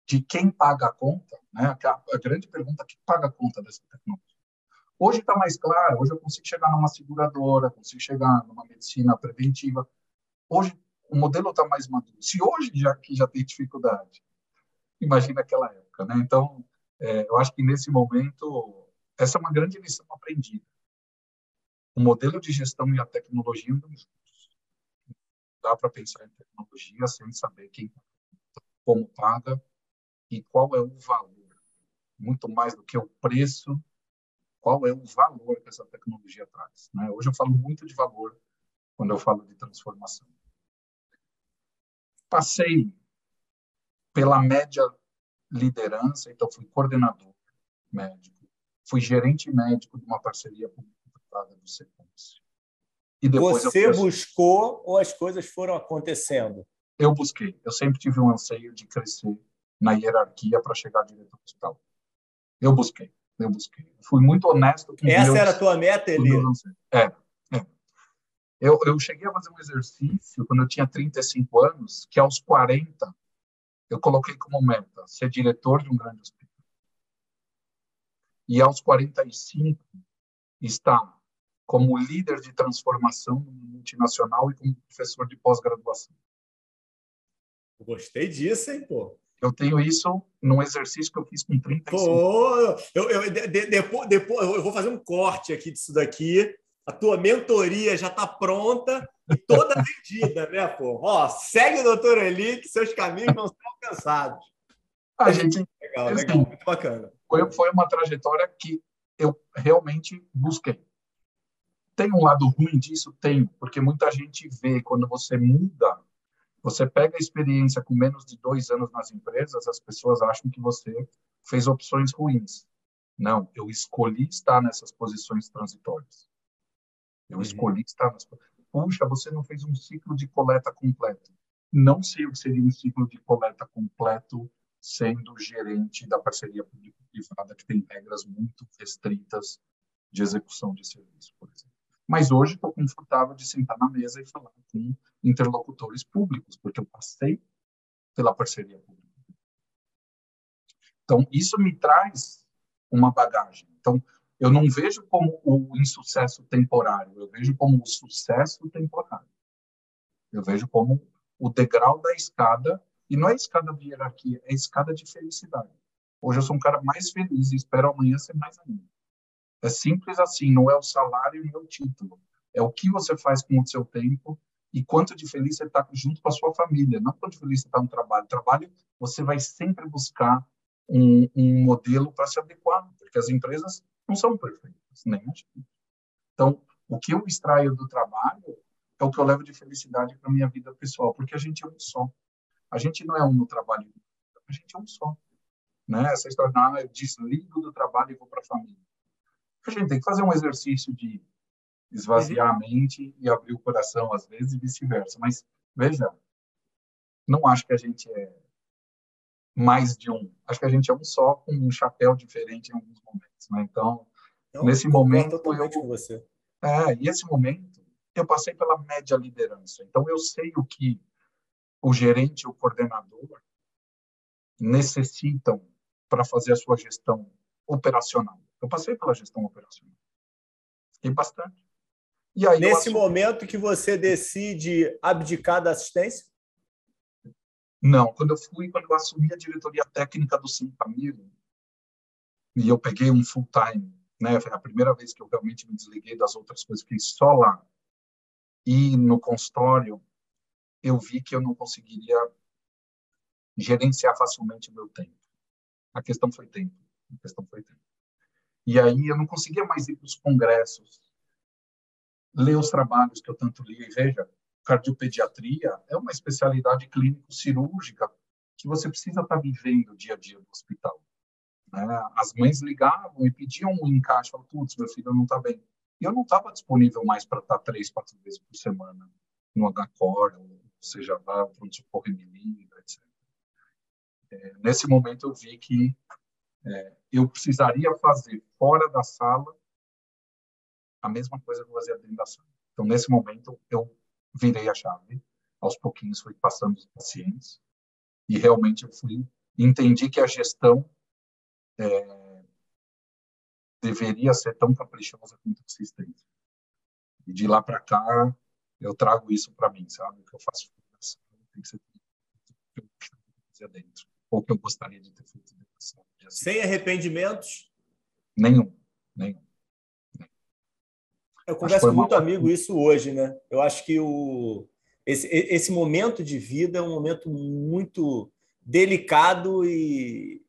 B: de quem paga a conta, né, a, a grande pergunta, quem paga a conta dessa tecnologia? Hoje está mais claro, hoje eu consigo chegar numa seguradora, consigo chegar numa medicina preventiva. Hoje o modelo está mais maduro. Se hoje já que já tem dificuldade, imagina aquela época, né? Então, é, eu acho que nesse momento essa é uma grande lição aprendida. O modelo de gestão e a tecnologia andam juntos dá para pensar em tecnologia sem saber quem como paga e qual é o valor. Muito mais do que o preço, qual é o valor que essa tecnologia traz. Né? Hoje eu falo muito de valor quando eu falo de transformação. Passei pela média liderança, então fui coordenador médico, fui gerente médico de uma parceria público-privada do Secomce.
A: E depois Você eu... buscou ou as coisas foram acontecendo?
B: Eu busquei. Eu sempre tive um anseio de crescer na hierarquia para chegar direto ao hospital. Eu busquei. Eu busquei. Fui muito honesto
A: com Essa Deus, era a tua meta, Eli?
B: É, é. Eu, eu cheguei a fazer um exercício quando eu tinha 35 anos, que aos 40 eu coloquei como meta ser diretor de um grande hospital. E aos 45 estar como líder de transformação multinacional e como professor de pós-graduação.
A: Gostei disso, hein, pô?
B: Eu tenho isso num exercício que eu fiz com 35.
A: Pô, eu, eu, de, depois, depois eu vou fazer um corte aqui disso daqui. A tua mentoria já está pronta e toda vendida, né, pô? Ó, segue o doutor Eli, que seus caminhos não serão alcançados.
B: A gente.
A: Legal, legal, muito bacana.
B: Foi, foi uma trajetória que eu realmente busquei. Tem um lado ruim disso? Tem, porque muita gente vê quando você muda, você pega a experiência com menos de dois anos nas empresas, as pessoas acham que você fez opções ruins. Não, eu escolhi estar nessas posições transitórias. Eu uhum. escolhi estar nas. Puxa, você não fez um ciclo de coleta completo. Não sei o que seria um ciclo de coleta completo sendo gerente da parceria público-privada, que tem regras muito restritas de execução de serviço, por exemplo. Mas hoje estou confortável de sentar na mesa e falar com interlocutores públicos, porque eu passei pela parceria pública. Então, isso me traz uma bagagem. Então, eu não vejo como o insucesso temporário, eu vejo como o sucesso temporário. Eu vejo como o degrau da escada, e não é escada de hierarquia, é escada de felicidade. Hoje eu sou um cara mais feliz e espero amanhã ser mais ainda. É simples assim, não é o salário nem o título. É o que você faz com o seu tempo e quanto de feliz você está junto com a sua família, não quanto de feliz você está no trabalho. Trabalho, você vai sempre buscar um, um modelo para se adequar, porque as empresas não são perfeitas, nem gente. Então, o que eu extraio do trabalho é o que eu levo de felicidade para minha vida pessoal, porque a gente é um só. A gente não é um no trabalho, a gente é um só. Né? Essa história, não, eu desligo do trabalho e vou para a família a gente tem que fazer um exercício de esvaziar uhum. a mente e abrir o coração às vezes e vice-versa. Mas veja, não acho que a gente é mais de um. Acho que a gente é um só com um chapéu diferente em alguns momentos. Né? Então, então nesse momento eu
A: com você.
B: É, e esse momento eu passei pela média liderança. Então eu sei o que o gerente, o coordenador necessitam para fazer a sua gestão operacional. Eu passei pela gestão operacional. Fiquei bastante.
A: E aí Nesse momento que você decide abdicar da assistência?
B: Não, quando eu fui, quando eu assumi a diretoria técnica do Simpamiro, e eu peguei um full time, né? Foi a primeira vez que eu realmente me desliguei das outras coisas, fiquei só lá. E no consultório, eu vi que eu não conseguiria gerenciar facilmente o meu tempo. A questão foi tempo. A questão foi tempo. E aí eu não conseguia mais ir para os congressos, ler os trabalhos que eu tanto li. E veja, cardiopediatria é uma especialidade clínico-cirúrgica que você precisa estar vivendo o dia a dia do hospital. Né? As mães ligavam e pediam um encaixe, falavam, putz, meu filho não está bem. E eu não estava disponível mais para estar três, quatro vezes por semana no HCOR, ou seja lá, pronto-socorro em etc. É, nesse momento eu vi que é, eu precisaria fazer fora da sala a mesma coisa que eu fazia dentro da sala. Então, nesse momento, eu virei a chave, aos pouquinhos fui passando os pacientes e realmente eu fui entendi que a gestão é, deveria ser tão caprichosa quanto assistência. E de lá para cá eu trago isso para mim, sabe? O que eu faço tem que ser o que fazer dentro, ou que eu gostaria de ter feito.
A: Sem arrependimentos?
B: Nenhum, nenhum.
A: Eu converso com muito amigo isso hoje, né? Eu acho que o, esse, esse momento de vida é um momento muito delicado e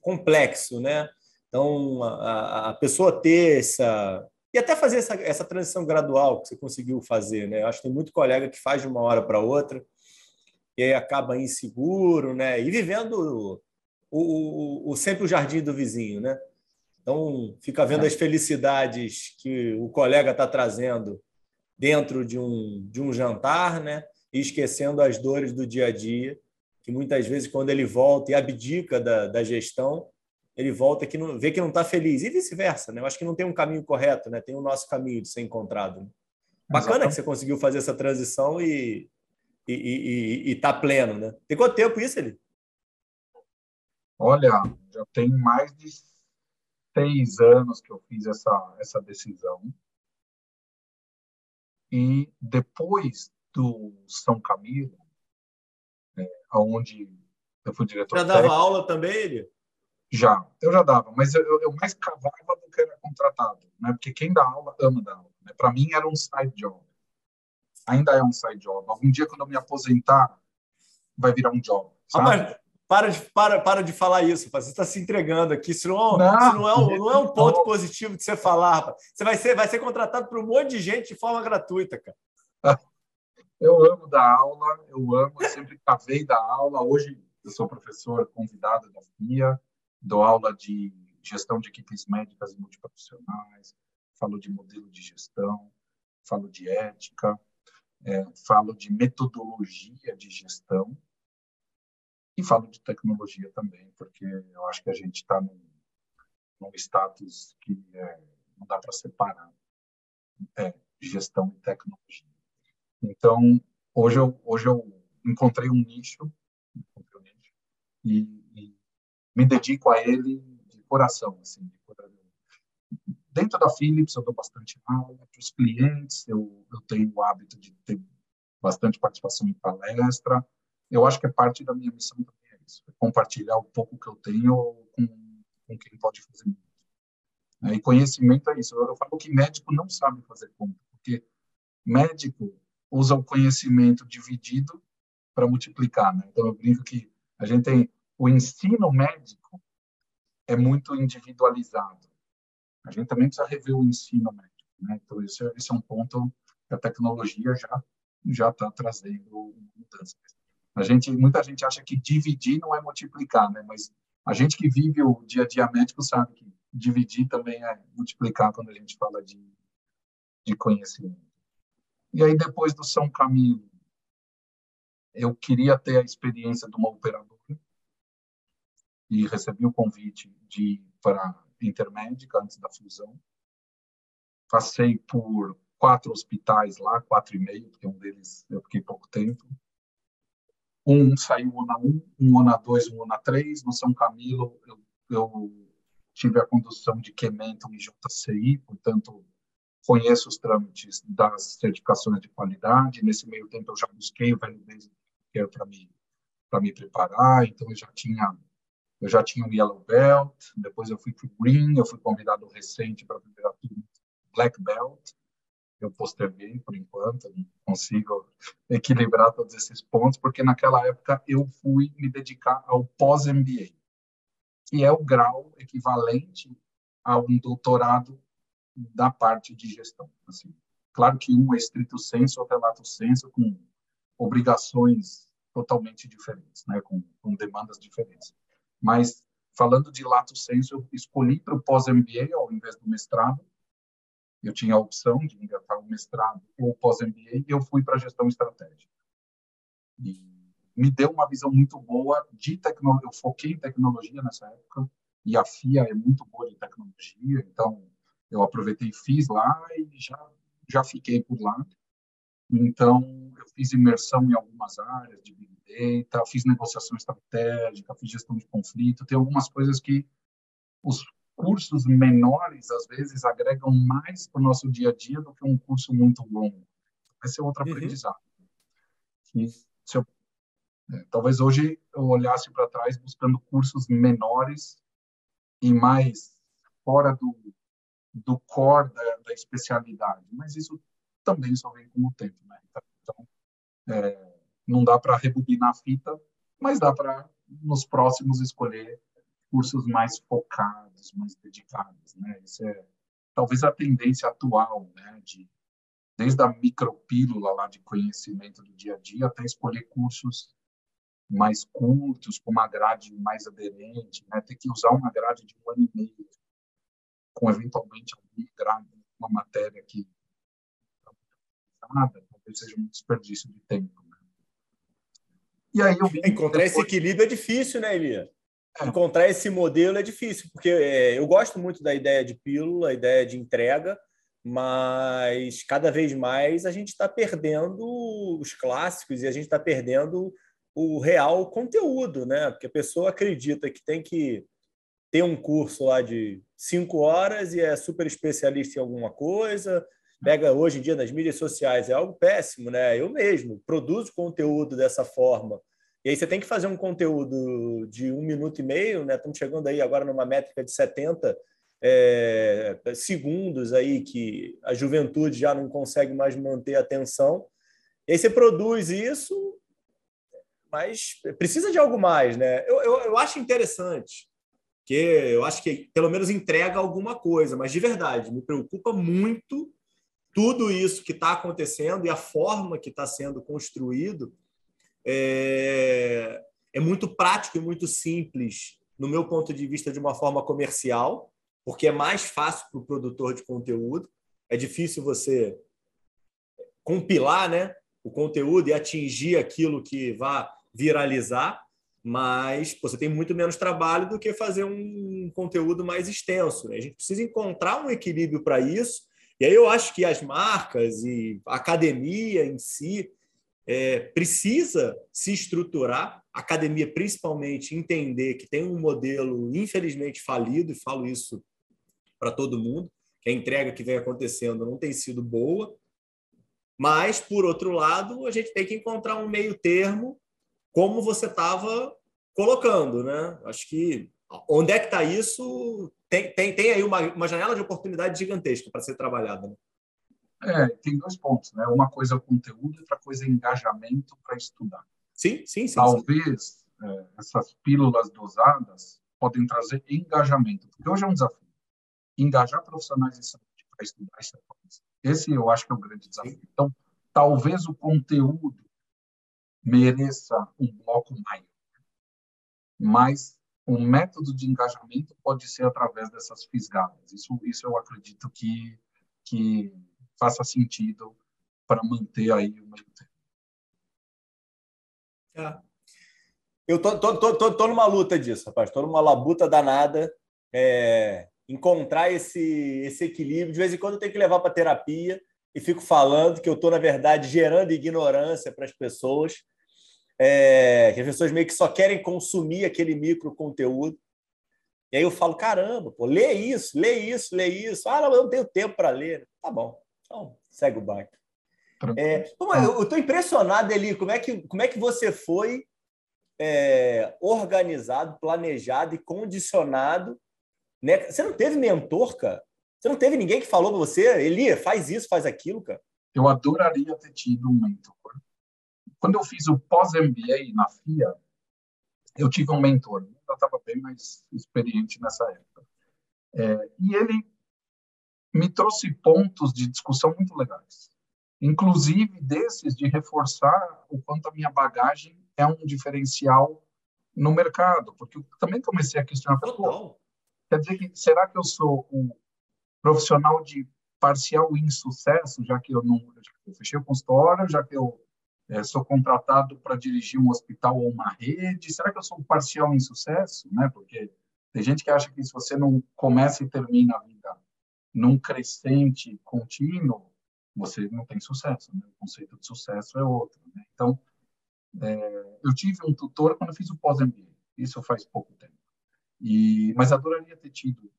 A: complexo, né? Então, a, a pessoa ter essa. E até fazer essa, essa transição gradual que você conseguiu fazer, né? Eu acho que tem muito colega que faz de uma hora para outra e aí acaba inseguro, né? E vivendo o, o, o, sempre o jardim do vizinho, né? Então, fica vendo é. as felicidades que o colega está trazendo dentro de um, de um jantar, né? E esquecendo as dores do dia a dia, que muitas vezes, quando ele volta e abdica da, da gestão, ele volta que não, vê que não está feliz. E vice-versa, né? Eu acho que não tem um caminho correto, né? Tem o nosso caminho de ser encontrado. Né? Bacana que você conseguiu fazer essa transição e e está pleno, né? Tem quanto tempo isso, ele?
B: Olha, já tem mais de seis anos que eu fiz essa, essa decisão. E depois do São Camilo, é, onde eu fui diretor
A: Já dava técnico, aula também, ele?
B: Já, eu já dava, mas eu, eu mais cavava do que era contratado, né? Porque quem dá aula ama dar aula. Né? Para mim era um side job. Ainda é um side job. Algum dia quando eu me aposentar, vai virar um job. Sabe?
A: para de, para, para de falar isso, você está se entregando aqui. Isso não, não, isso não, é, um, não é um ponto positivo de você falar. Rapaz. Você vai ser, vai ser contratado por um monte de gente de forma gratuita, cara. (laughs)
B: Eu amo dar aula, eu amo, eu sempre cavei da aula. Hoje eu sou professor convidado da FIA, dou aula de gestão de equipes médicas e multiprofissionais, falo de modelo de gestão, falo de ética, é, falo de metodologia de gestão e falo de tecnologia também, porque eu acho que a gente está num, num, status que é, não dá para separar é, gestão e tecnologia. Então, hoje eu, hoje eu encontrei um nicho, encontrei um nicho e, e, me dedico a ele de coração. Assim. Dentro da Philips, eu dou bastante aula para os clientes, eu, eu tenho o hábito de ter bastante participação em palestra, eu acho que é parte da minha missão também é isso, é compartilhar o pouco que eu tenho com, com quem pode fazer muito. É, e conhecimento é isso. Eu, eu falo que médico não sabe fazer conta, porque médico usa o conhecimento dividido para multiplicar. Né? Então, eu brinco que a gente tem o ensino médico é muito individualizado. A gente também precisa rever o ensino médico. Né? Então, esse é, esse é um ponto que a tecnologia já já está trazendo mudança. A gente, muita gente acha que dividir não é multiplicar, né? Mas a gente que vive o dia a dia médico sabe que dividir também é multiplicar quando a gente fala de, de conhecimento. E aí, depois do São Camilo, eu queria ter a experiência de uma operadora e recebi o convite de para Intermédica antes da fusão. Passei por quatro hospitais lá, quatro e meio, porque um deles eu fiquei pouco tempo. Um saiu ONA 1, um ONA 2, um ONA 3. No São Camilo, eu, eu tive a condução de Quemento e JCI, portanto, conheço os trâmites das certificações de qualidade. Nesse meio tempo, eu já busquei o Velho para me, me preparar, então eu já tinha eu já tinha o Yellow Belt, depois eu fui para o Green, eu fui convidado recente para primeira turma Black Belt. Eu posterguei por enquanto, não consigo equilibrar todos esses pontos, porque naquela época eu fui me dedicar ao pós-MBA, que é o grau equivalente a um doutorado da parte de gestão. Assim, claro que um é estrito senso, outro é lato senso, com obrigações totalmente diferentes, né, com, com demandas diferentes. Mas, falando de lato senso, eu escolhi para o pós-MBA ao invés do mestrado. Eu tinha a opção de engatar o mestrado ou pós-MBA e eu fui para a gestão estratégica. E me deu uma visão muito boa de tecnologia. Eu foquei em tecnologia nessa época e a FIA é muito boa de tecnologia, então eu aproveitei fiz lá e já já fiquei por lá. Então, eu fiz imersão em algumas áreas de Big Data, fiz negociação estratégica, fiz gestão de conflito. Tem algumas coisas que os cursos menores, às vezes, agregam mais para o nosso dia a dia do que um curso muito longo. Esse é outro uhum. aprendizado. Que, se eu, é, talvez hoje eu olhasse para trás buscando cursos menores e mais fora do, do core da, da especialidade. Mas isso também só vem com o tempo, né? Então, é, não dá para rebobinar a fita, mas dá para, nos próximos, escolher cursos mais focados, mais dedicados, né? Isso é talvez a tendência atual, né? De, desde a micropílula lá de conhecimento do dia a dia até escolher cursos mais curtos, com uma grade mais aderente, né? Ter que usar uma grade de um ano e meio, com eventualmente grade, uma matéria que nada, talvez seja um desperdício de tempo. Né?
A: E aí eu Encontrar depois... esse equilíbrio é difícil, né, Elia? É. Encontrar esse modelo é difícil, porque é, eu gosto muito da ideia de pílula, a ideia de entrega, mas cada vez mais a gente está perdendo os clássicos e a gente está perdendo o real conteúdo, né? Porque a pessoa acredita que tem que ter um curso lá de cinco horas e é super especialista em alguma coisa, pega hoje em dia nas mídias sociais, é algo péssimo, né? Eu mesmo produzo conteúdo dessa forma. E aí você tem que fazer um conteúdo de um minuto e meio, né? Estamos chegando aí agora numa métrica de 70 é, segundos aí que a juventude já não consegue mais manter a atenção. E aí você produz isso, mas precisa de algo mais, né? Eu, eu, eu acho interessante, que eu acho que pelo menos entrega alguma coisa, mas de verdade, me preocupa muito tudo isso que está acontecendo e a forma que está sendo construído é, é muito prático e muito simples, no meu ponto de vista, de uma forma comercial, porque é mais fácil para o produtor de conteúdo. É difícil você compilar né, o conteúdo e atingir aquilo que vai viralizar, mas você tem muito menos trabalho do que fazer um conteúdo mais extenso. Né? A gente precisa encontrar um equilíbrio para isso e aí eu acho que as marcas e a academia em si é, precisa se estruturar, a academia principalmente entender que tem um modelo infelizmente falido, e falo isso para todo mundo, que a entrega que vem acontecendo não tem sido boa, mas, por outro lado, a gente tem que encontrar um meio termo, como você estava colocando, né? Acho que onde é que está isso tem, tem, tem aí uma, uma janela de oportunidade gigantesca para ser trabalhada. Né?
B: É, tem dois pontos, né? Uma coisa é o conteúdo, outra coisa é engajamento para estudar.
A: Sim, sim, sim.
B: Talvez sim. É, essas pílulas dosadas podem trazer engajamento, porque hoje é um desafio. Engajar profissionais de saúde para estudar essa coisa. Esse eu acho que é o grande desafio. Sim. Então, talvez o conteúdo mereça um bloco maior, mas o método de engajamento pode ser através dessas fisgadas. Isso, isso eu acredito que, que faça sentido para manter aí o meio termo.
A: É. Eu tô, tô, tô, tô, tô numa luta disso, rapaz. Tô numa labuta danada. É, encontrar esse, esse equilíbrio. De vez em quando eu tenho que levar para terapia e fico falando que eu estou, na verdade, gerando ignorância para as pessoas. É, que as pessoas meio que só querem consumir aquele micro conteúdo. E aí eu falo, caramba, pô, lê isso, lê isso, lê isso. Ah, não, eu não tenho tempo para ler. Tá bom, então segue o barco. É, eu estou impressionado, Eli, como é que, como é que você foi é, organizado, planejado e condicionado. Né? Você não teve mentor, cara? Você não teve ninguém que falou para você, Eli, faz isso, faz aquilo, cara?
B: Eu adoraria ter tido um mentor. Quando eu fiz o pós-MBA na FIA, eu tive um mentor. Eu estava bem mais experiente nessa época. É, e ele me trouxe pontos de discussão muito legais. Inclusive desses de reforçar o quanto a minha bagagem é um diferencial no mercado, porque eu também comecei a questionar, Total. quer dizer que será que eu sou um profissional de parcial insucesso, já que eu não já que eu fechei o consultório, já que eu é, sou contratado para dirigir um hospital ou uma rede, será que eu sou parcial insucesso, né? Porque tem gente que acha que se você não começa e termina a vida num crescente contínuo, você não tem sucesso. Né? O conceito de sucesso é outro. Né? Então, é, eu tive um tutor quando fiz o pós-MBA. Isso faz pouco tempo. E, mas adoraria ter tido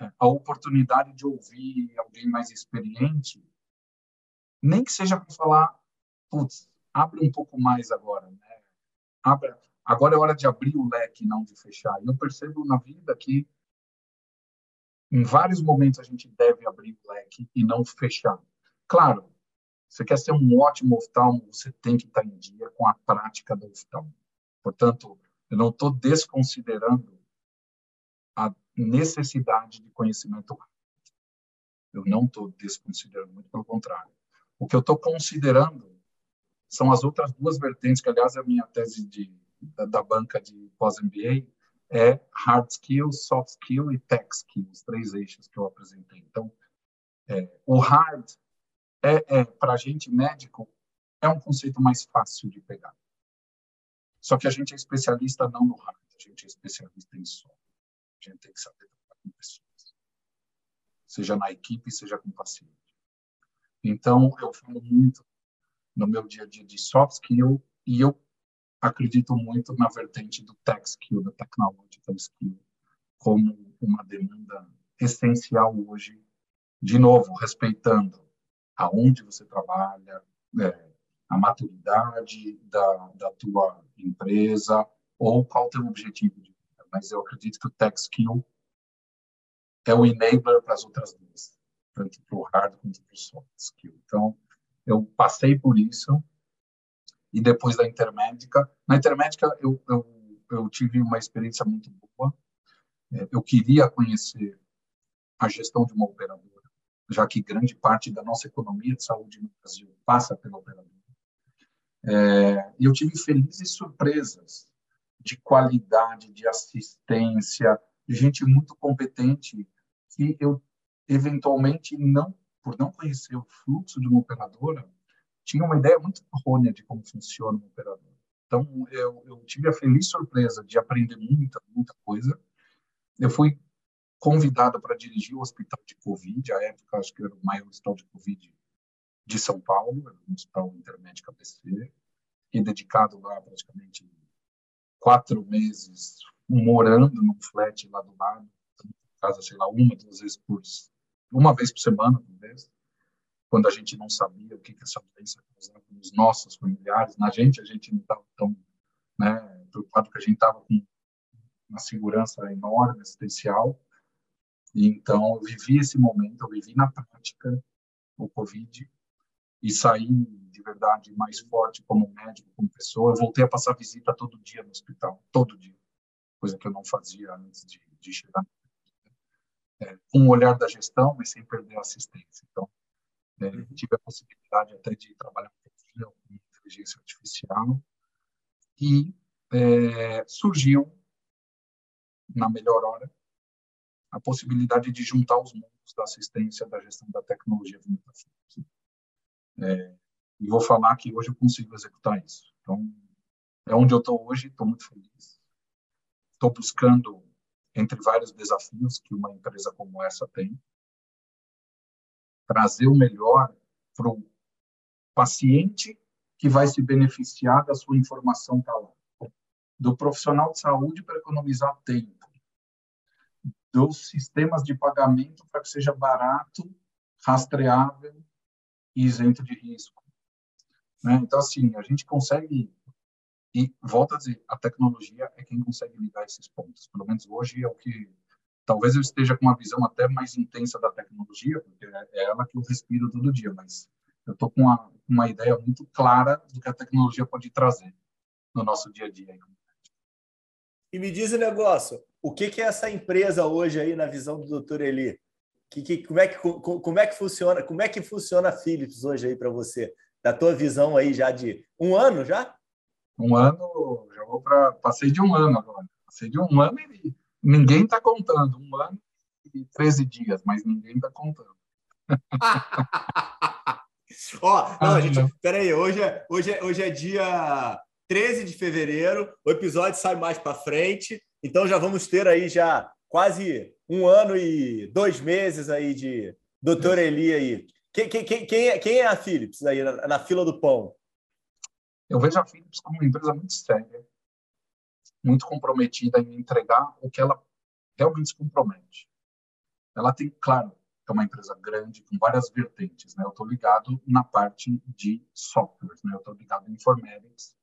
B: é, a oportunidade de ouvir alguém mais experiente, nem que seja para falar, putz, abre um pouco mais agora, né? Abra, agora é hora de abrir o leque, não de fechar. E eu percebo na vida que em vários momentos a gente deve abrir o leque e não fechar. Claro, você quer ser um ótimo oftalmo, você tem que estar em dia com a prática do oftalmo. Portanto, eu não estou desconsiderando a necessidade de conhecimento Eu não estou desconsiderando, muito pelo contrário. O que eu estou considerando são as outras duas vertentes, que, aliás, é a minha tese de, da, da banca de pós-MBA, é hard skills, soft skill e tech skills, três eixos que eu apresentei. Então, é, o hard é, é para a gente médico é um conceito mais fácil de pegar. Só que a gente é especialista não no hard, a gente é especialista em som. A gente tem que saber trabalhar com pessoas, seja na equipe, seja com paciente. Então, eu falo muito no meu dia a dia de soft skill e eu acredito muito na vertente do tech skill, da technological skill, como uma demanda essencial hoje, de novo, respeitando aonde você trabalha, é, a maturidade da, da tua empresa ou qual o teu objetivo de vida. Mas eu acredito que o tech skill é o enabler para as outras duas, tanto para o hard quanto para o soft skill. Então, eu passei por isso e depois da intermédica, na intermédica eu, eu, eu tive uma experiência muito boa. É, eu queria conhecer a gestão de uma operadora já que grande parte da nossa economia de saúde no Brasil passa pela operadora. É, eu tive felizes surpresas de qualidade, de assistência, de gente muito competente que eu eventualmente não, por não conhecer o fluxo de uma operadora, tinha uma ideia muito errônea de como funciona uma operadora. Então eu, eu tive a feliz surpresa de aprender muita, muita coisa. Eu fui convidado para dirigir o hospital de Covid, à época acho que era o maior hospital de Covid de São Paulo, um hospital intermédico ABC, e dedicado lá praticamente quatro meses morando num flat lá do lado, casa, sei lá, uma, duas vezes por uma vez por semana, talvez, quando a gente não sabia o que, que essa doença causava nos nossos familiares, na gente, a gente não estava tão né, preocupado, porque a gente estava com uma segurança enorme, assistencial, então, eu vivi esse momento, eu vivi na prática o Covid e saí de verdade mais forte como médico, como pessoa. Eu voltei a passar visita todo dia no hospital, todo dia, coisa que eu não fazia antes de, de chegar. É, com o olhar da gestão, mas sem perder a assistência. Então, é, tive a possibilidade até de trabalhar com inteligência artificial e é, surgiu, na melhor hora, a possibilidade de juntar os mundos da assistência da gestão da tecnologia É, e vou falar que hoje eu consigo executar isso. Então, é onde eu estou hoje, estou muito feliz. Estou buscando, entre vários desafios que uma empresa como essa tem, trazer o melhor para o paciente que vai se beneficiar da sua informação tá lá. Do profissional de saúde para economizar tempo. Dos sistemas de pagamento para que seja barato, rastreável e isento de risco. Né? Então, assim, a gente consegue e, volta a dizer, a tecnologia é quem consegue ligar esses pontos. Pelo menos hoje é o que. Talvez eu esteja com uma visão até mais intensa da tecnologia, porque é ela que eu respiro todo dia, mas eu estou com uma, uma ideia muito clara do que a tecnologia pode trazer no nosso dia a dia.
A: E me diz o um negócio, o que, que é essa empresa hoje aí na visão do Dr. Eli? Que, que, como, é que, como é que funciona? Como é que funciona a Philips hoje aí para você? Da tua visão aí já de um ano já?
B: Um ano, já vou para. Passei de um ano agora. Passei de um ano e ninguém está contando. Um ano e 13 dias, mas ninguém está contando. (laughs)
A: Ó, oh, não, ah, gente, peraí, hoje é, hoje, é, hoje é dia 13 de fevereiro, o episódio sai mais para frente, então já vamos ter aí já quase um ano e dois meses aí de Doutor Eli aí. Quem, quem, quem, é, quem é a Philips aí na, na fila do pão?
B: Eu vejo a Philips como uma empresa muito séria, muito comprometida em entregar o que ela realmente se compromete. Ela tem, claro, é uma empresa grande com várias vertentes, né? Eu estou ligado na parte de softwares, né? Eu estou ligado em informatics,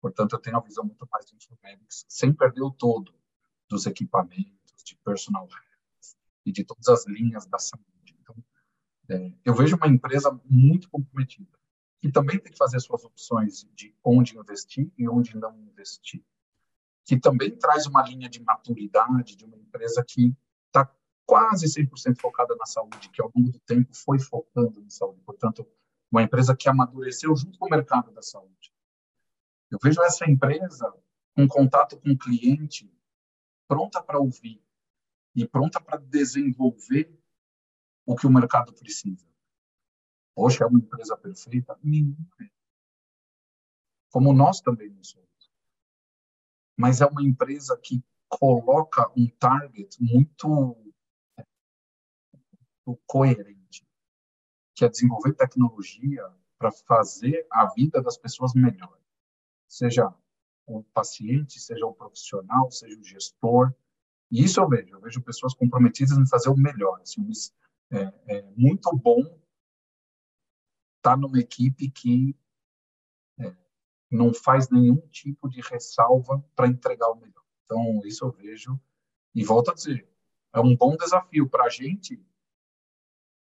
B: portanto eu tenho uma visão muito mais de informatics, sem perder o todo dos equipamentos, de personal e de todas as linhas da saúde. Então, é, eu vejo uma empresa muito comprometida que também tem que fazer suas opções de onde investir e onde não investir, que também traz uma linha de maturidade de uma empresa que está quase 100% focada na saúde, que ao longo do tempo foi focando na saúde. Portanto, uma empresa que amadureceu junto com o mercado da saúde. Eu vejo essa empresa com contato com o cliente, pronta para ouvir e pronta para desenvolver o que o mercado precisa. Poxa, é uma empresa perfeita? Nenhuma é. Como nós também não somos. Mas é uma empresa que coloca um target muito, muito coerente, que é desenvolver tecnologia para fazer a vida das pessoas melhor. Seja o paciente, seja o profissional, seja o gestor. E isso eu vejo. Eu vejo pessoas comprometidas em fazer o melhor. Assim, é, é muito bom está numa equipe que é, não faz nenhum tipo de ressalva para entregar o melhor. Então, isso eu vejo. E volto a dizer, é um bom desafio para a gente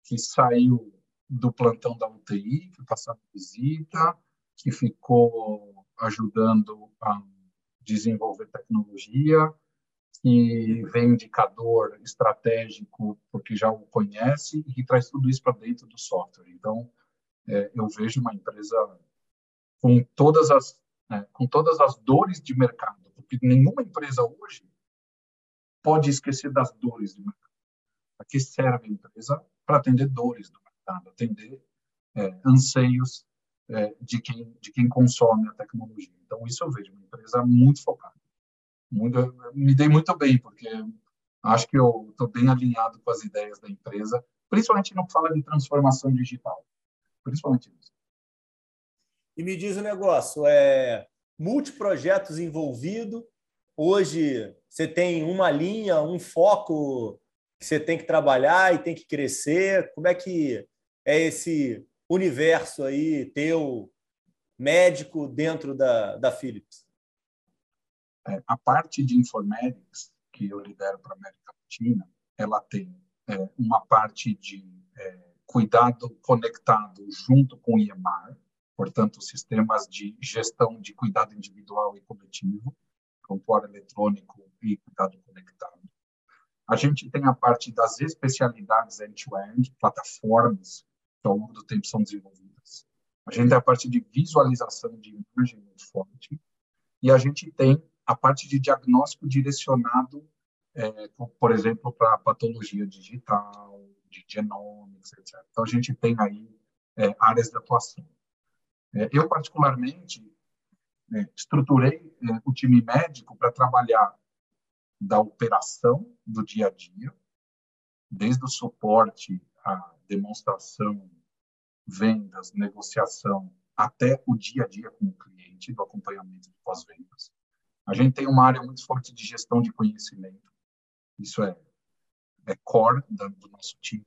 B: que saiu do plantão da UTI, que passou visita, que ficou ajudando a desenvolver tecnologia, que vem indicador estratégico porque já o conhece e que traz tudo isso para dentro do software. Então, é, eu vejo uma empresa com todas as né, com todas as dores de mercado, porque nenhuma empresa hoje pode esquecer das dores do mercado. Para que serve a empresa? Para atender dores do mercado, atender é, anseios é, de quem de quem consome a tecnologia. Então isso eu vejo uma empresa muito focada. Muito, me dei muito bem porque acho que eu estou bem alinhado com as ideias da empresa, principalmente que fala de transformação digital principalmente isso.
A: E me diz o um negócio, é multiprojetos envolvido. Hoje você tem uma linha, um foco que você tem que trabalhar e tem que crescer. Como é que é esse universo aí teu médico dentro da, da Philips?
B: É, a parte de informatics que eu lidero para a América Latina, ela tem é, uma parte de é, cuidado conectado junto com o IEMAR, portanto, sistemas de gestão de cuidado individual e coletivo, prontuário eletrônico e cuidado conectado. A gente tem a parte das especialidades end-to-end, -end, plataformas que ao longo do tempo são desenvolvidas. A gente tem a parte de visualização de imagem muito forte. E a gente tem a parte de diagnóstico direcionado, é, por exemplo, para patologia digital, de genomics, etc. Então, a gente tem aí é, áreas de atuação. É, eu, particularmente, é, estruturei é, o time médico para trabalhar da operação do dia a dia, desde o suporte, a demonstração, vendas, negociação, até o dia a dia com o cliente, do acompanhamento de pós-vendas. A gente tem uma área muito forte de gestão de conhecimento. Isso é, é core do nosso time,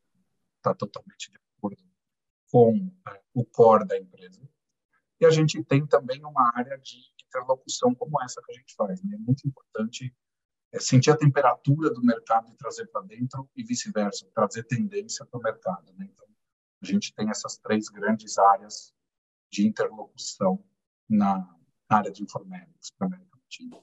B: está totalmente de acordo com é, o core da empresa. E a gente tem também uma área de interlocução como essa que a gente faz. Né? É muito importante é sentir a temperatura do mercado e trazer para dentro e vice-versa, trazer tendência para o mercado. Né? Então, a gente tem essas três grandes áreas de interlocução na área de informática para a América Latina.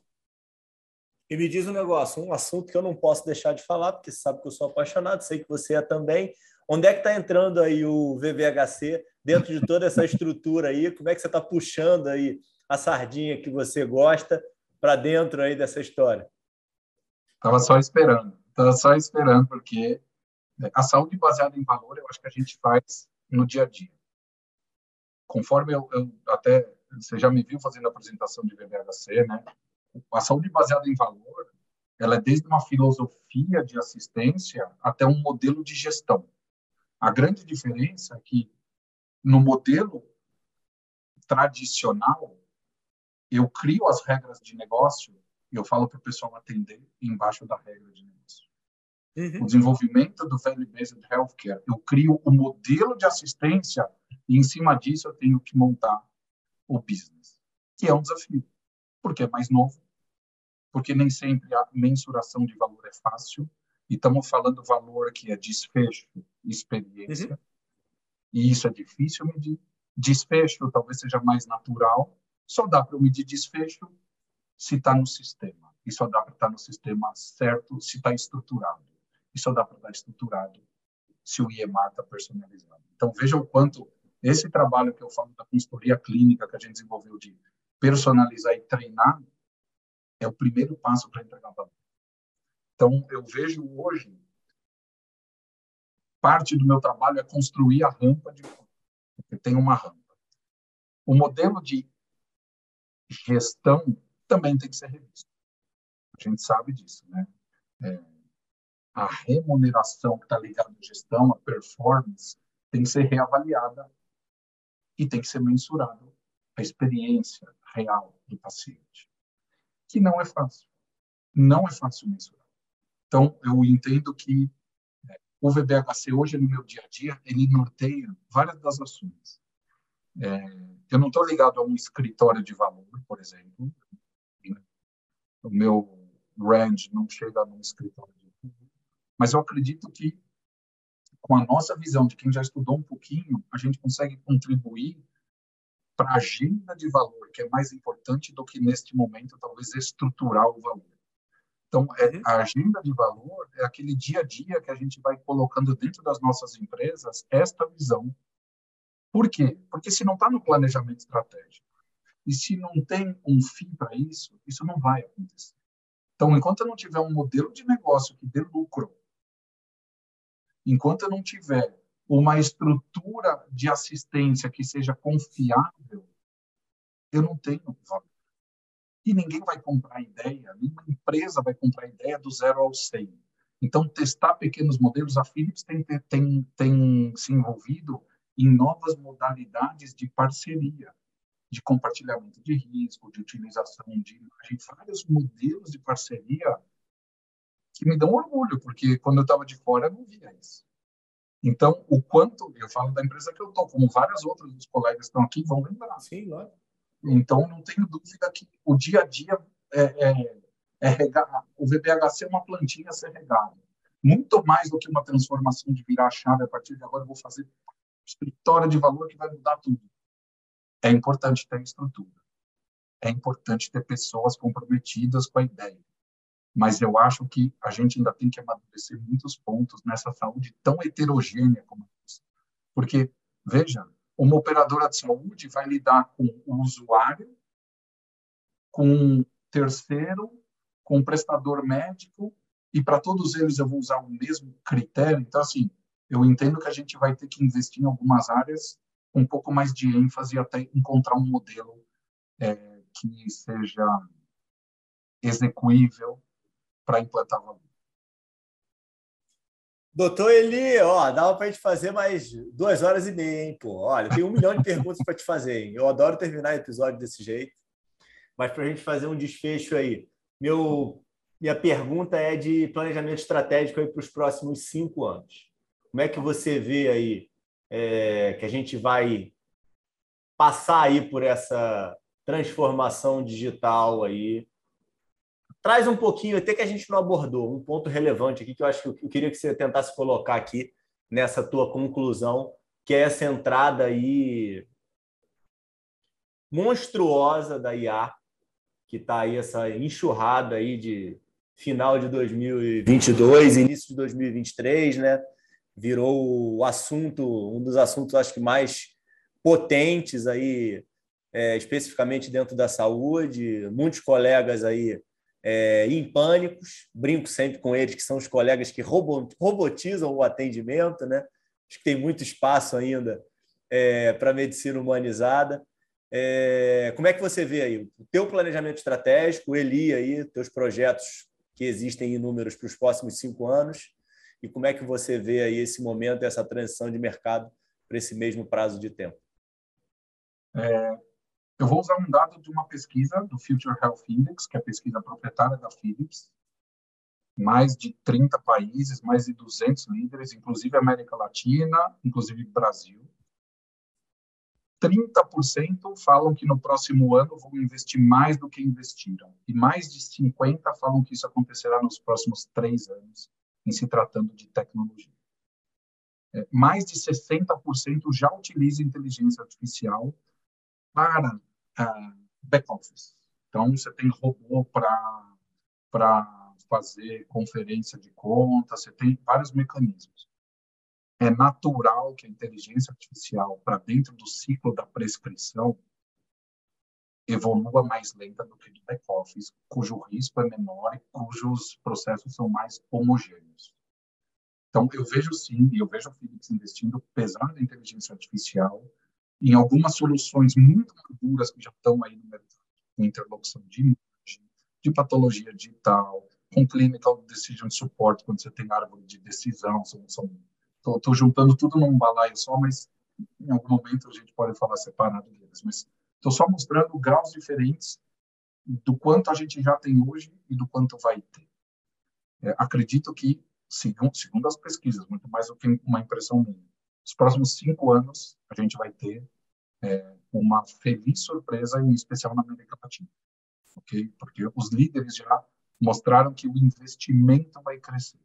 A: E me diz um negócio, um assunto que eu não posso deixar de falar, porque você sabe que eu sou apaixonado, sei que você é também. Onde é que está entrando aí o VVHC dentro de toda essa estrutura aí? Como é que você está puxando aí a sardinha que você gosta para dentro aí dessa história?
B: Estava só esperando, estava só esperando, porque a saúde baseada em valor eu acho que a gente faz no dia a dia. Conforme eu, eu até, você já me viu fazendo a apresentação de VBHC, né? A saúde baseada em valor, ela é desde uma filosofia de assistência até um modelo de gestão. A grande diferença é que no modelo tradicional, eu crio as regras de negócio e eu falo para o pessoal atender embaixo da regra de negócio. Uhum. O desenvolvimento do Value-Based Healthcare, eu crio o um modelo de assistência e em cima disso eu tenho que montar o business, que é um desafio, porque é mais novo, porque nem sempre a mensuração de valor é fácil, e estamos falando valor que é desfecho, experiência, uhum. e isso é difícil medir. Desfecho talvez seja mais natural, só dá para medir desfecho se está no sistema. E só dá para estar tá no sistema certo se está estruturado. E só dá para estar tá estruturado se o IEMAR está personalizado. Então, veja o quanto esse trabalho que eu falo da consultoria clínica que a gente desenvolveu de personalizar e treinar é o primeiro passo para entregar valor. Então, eu vejo hoje parte do meu trabalho é construir a rampa de porque tem uma rampa. O modelo de gestão também tem que ser revisto. A gente sabe disso, né? É, a remuneração que está ligada à gestão, a performance, tem que ser reavaliada e tem que ser mensurado a experiência real do paciente, que não é fácil. Não é fácil mensurar. Então, eu entendo que é, o VBHC hoje no meu dia a dia, ele norteia várias das ações. É, eu não estou ligado a um escritório de valor, por exemplo, o meu range não chega num escritório. Mas eu acredito que, com a nossa visão de quem já estudou um pouquinho, a gente consegue contribuir para a agenda de valor, que é mais importante do que, neste momento, talvez estruturar o valor. Então, é, uhum. a agenda de valor é aquele dia a dia que a gente vai colocando dentro das nossas empresas esta visão. Por quê? Porque se não está no planejamento estratégico, e se não tem um fim para isso, isso não vai acontecer. Então, enquanto eu não tiver um modelo de negócio que dê lucro, enquanto eu não tiver uma estrutura de assistência que seja confiável, eu não tenho valor. E ninguém vai comprar ideia, nenhuma empresa vai comprar ideia do zero ao 100. Então, testar pequenos modelos, a Philips tem, tem, tem se envolvido em novas modalidades de parceria de compartilhamento de risco, de utilização de imagem, vários modelos de parceria que me dão orgulho, porque quando eu estava de fora eu não via isso. Então, o quanto, eu falo da empresa que eu estou, como várias outras dos colegas que estão aqui vão lembrar.
A: Sim, claro.
B: Então, não tenho dúvida que o dia a dia é, é, é regar, o VBHC é uma plantinha a ser regada. Muito mais do que uma transformação de virar a chave, a partir de agora eu vou fazer escritório de valor que vai mudar tudo. É importante ter estrutura. É importante ter pessoas comprometidas com a ideia. Mas eu acho que a gente ainda tem que amadurecer muitos pontos nessa saúde tão heterogênea como essa. Porque, veja, uma operadora de saúde vai lidar com o usuário, com um terceiro, com um prestador médico, e para todos eles eu vou usar o mesmo critério. Então, assim, eu entendo que a gente vai ter que investir em algumas áreas um pouco mais de ênfase até encontrar um modelo é, que seja execuível para implantar valor.
A: Doutor Eli, ó, dava para a gente fazer mais duas horas e meia, hein, pô. Olha, tem um milhão de (laughs) perguntas para te fazer, hein? Eu adoro terminar episódio desse jeito. Mas para a gente fazer um desfecho aí, meu, minha pergunta é de planejamento estratégico para os próximos cinco anos. Como é que você vê aí é, que a gente vai passar aí por essa transformação digital aí traz um pouquinho, até que a gente não abordou, um ponto relevante aqui que eu acho que eu queria que você tentasse colocar aqui nessa tua conclusão, que é essa entrada aí monstruosa da IA, que está aí essa enxurrada aí de final de 2022, início de 2023, né? Virou o assunto, um dos assuntos acho que mais potentes aí, é, especificamente dentro da saúde. Muitos colegas aí é, em pânicos, brinco sempre com eles, que são os colegas que robotizam o atendimento, né? Acho que tem muito espaço ainda é, para medicina humanizada. É, como é que você vê aí o teu planejamento estratégico, o Eli aí, teus projetos que existem em números para os próximos cinco anos, e como é que você vê aí esse momento, essa transição de mercado para esse mesmo prazo de tempo?
B: É, eu vou usar um dado de uma pesquisa do Future Health Index, que é a pesquisa proprietária da Philips. Mais de 30 países, mais de 200 líderes, inclusive América Latina, inclusive Brasil. 30% falam que no próximo ano vão investir mais do que investiram. E mais de 50% falam que isso acontecerá nos próximos três anos, em se tratando de tecnologia. É, mais de 60% já utilizam inteligência artificial para uh, back office. Então, você tem robô para fazer conferência de conta, você tem vários mecanismos. É natural que a inteligência artificial, para dentro do ciclo da prescrição, evolua mais lenta do que do back office, cujo risco é menor e cujos processos são mais homogêneos. Então, eu vejo sim, eu vejo a Philips investindo pesado em inteligência artificial, em algumas soluções muito maduras que já estão aí no mercado, com interlocução de imagem, de patologia digital, com clinical decision support, quando você tem árvore de decisão, são, são juntando tudo num balaio só, mas em algum momento a gente pode falar separado deles, mas estou só mostrando graus diferentes do quanto a gente já tem hoje e do quanto vai ter. É, acredito que, segundo, segundo as pesquisas, muito mais do que uma impressão minha, nos próximos cinco anos a gente vai ter é, uma feliz surpresa, em especial na América Latina? Porque os líderes já mostraram que o investimento vai crescer.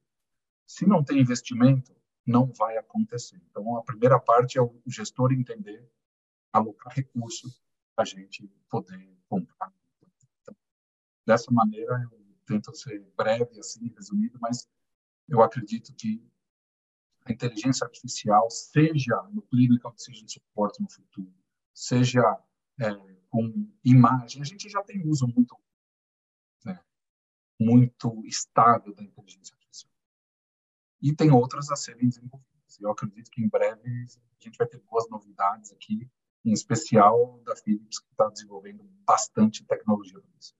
B: Se não tem investimento, não vai acontecer. Então, a primeira parte é o gestor entender, alocar recursos a gente poder comprar. Então, dessa maneira, eu tento ser breve, assim, resumido, mas eu acredito que a inteligência artificial, seja no clinical decision support no futuro, seja é, com imagem, a gente já tem uso muito, né, muito estável da inteligência artificial. E tem outras a serem desenvolvidas. Eu acredito que em breve a gente vai ter boas novidades aqui, em especial da Philips, que está desenvolvendo bastante tecnologia nisso.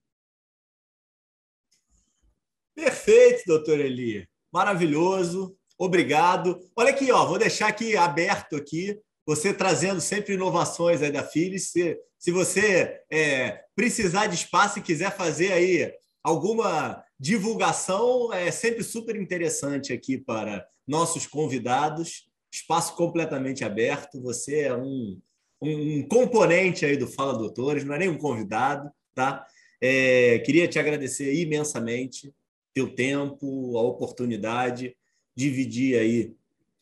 A: Perfeito, doutor Eli. Maravilhoso. Obrigado. Olha aqui, ó, vou deixar aqui aberto aqui você trazendo sempre inovações aí da Philips. Se, se você é, precisar de espaço e quiser fazer aí alguma divulgação, é sempre super interessante aqui para nossos convidados. Espaço completamente aberto. Você é um, um componente aí do Fala Doutores, não é nem um convidado, tá? É, queria te agradecer imensamente teu tempo, a oportunidade, dividir aí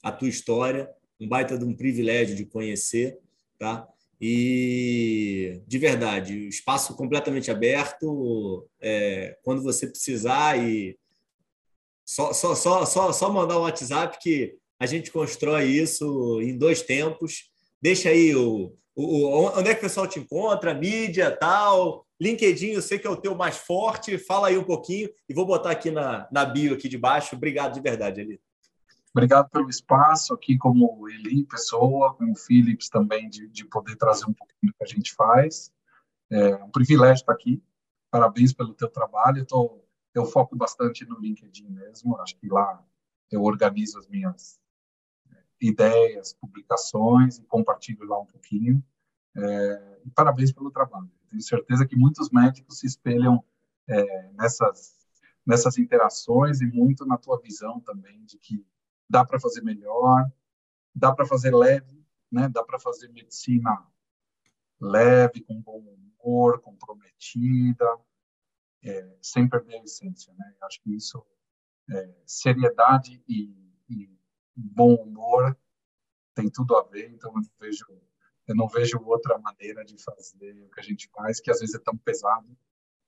A: a tua história um baita de um privilégio de conhecer, tá? E de verdade, espaço completamente aberto. É, quando você precisar e só, só, só, só, só mandar um WhatsApp que a gente constrói isso em dois tempos. Deixa aí o, o, onde é que o pessoal te encontra, mídia, tal. LinkedIn, eu sei que é o teu mais forte. Fala aí um pouquinho e vou botar aqui na, na bio aqui de baixo. Obrigado de verdade, Eli.
B: Obrigado pelo espaço aqui, como Eli, pessoa, como o Philips também, de, de poder trazer um pouquinho do que a gente faz. É um privilégio estar aqui. Parabéns pelo teu trabalho. Eu, tô, eu foco bastante no LinkedIn mesmo. Acho que lá eu organizo as minhas é, ideias, publicações e compartilho lá um pouquinho. É, e parabéns pelo trabalho. Tenho certeza que muitos médicos se espelham é, nessas nessas interações e muito na tua visão também de que dá para fazer melhor, dá para fazer leve, né? Dá para fazer medicina leve, com bom humor, comprometida, é, sem perder a essência, né? Acho que isso, é, seriedade e, e, bom humor tem tudo a ver. Então eu vejo, eu não vejo outra maneira de fazer o que a gente faz, que às vezes é tão pesado.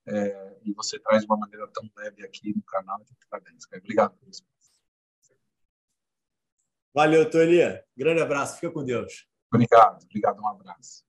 B: É, e você traz de uma maneira tão leve aqui no canal. Parabéns, Obrigado por isso.
A: Valeu, Tony. Grande abraço. Fica com Deus.
B: Obrigado. Obrigado. Um abraço.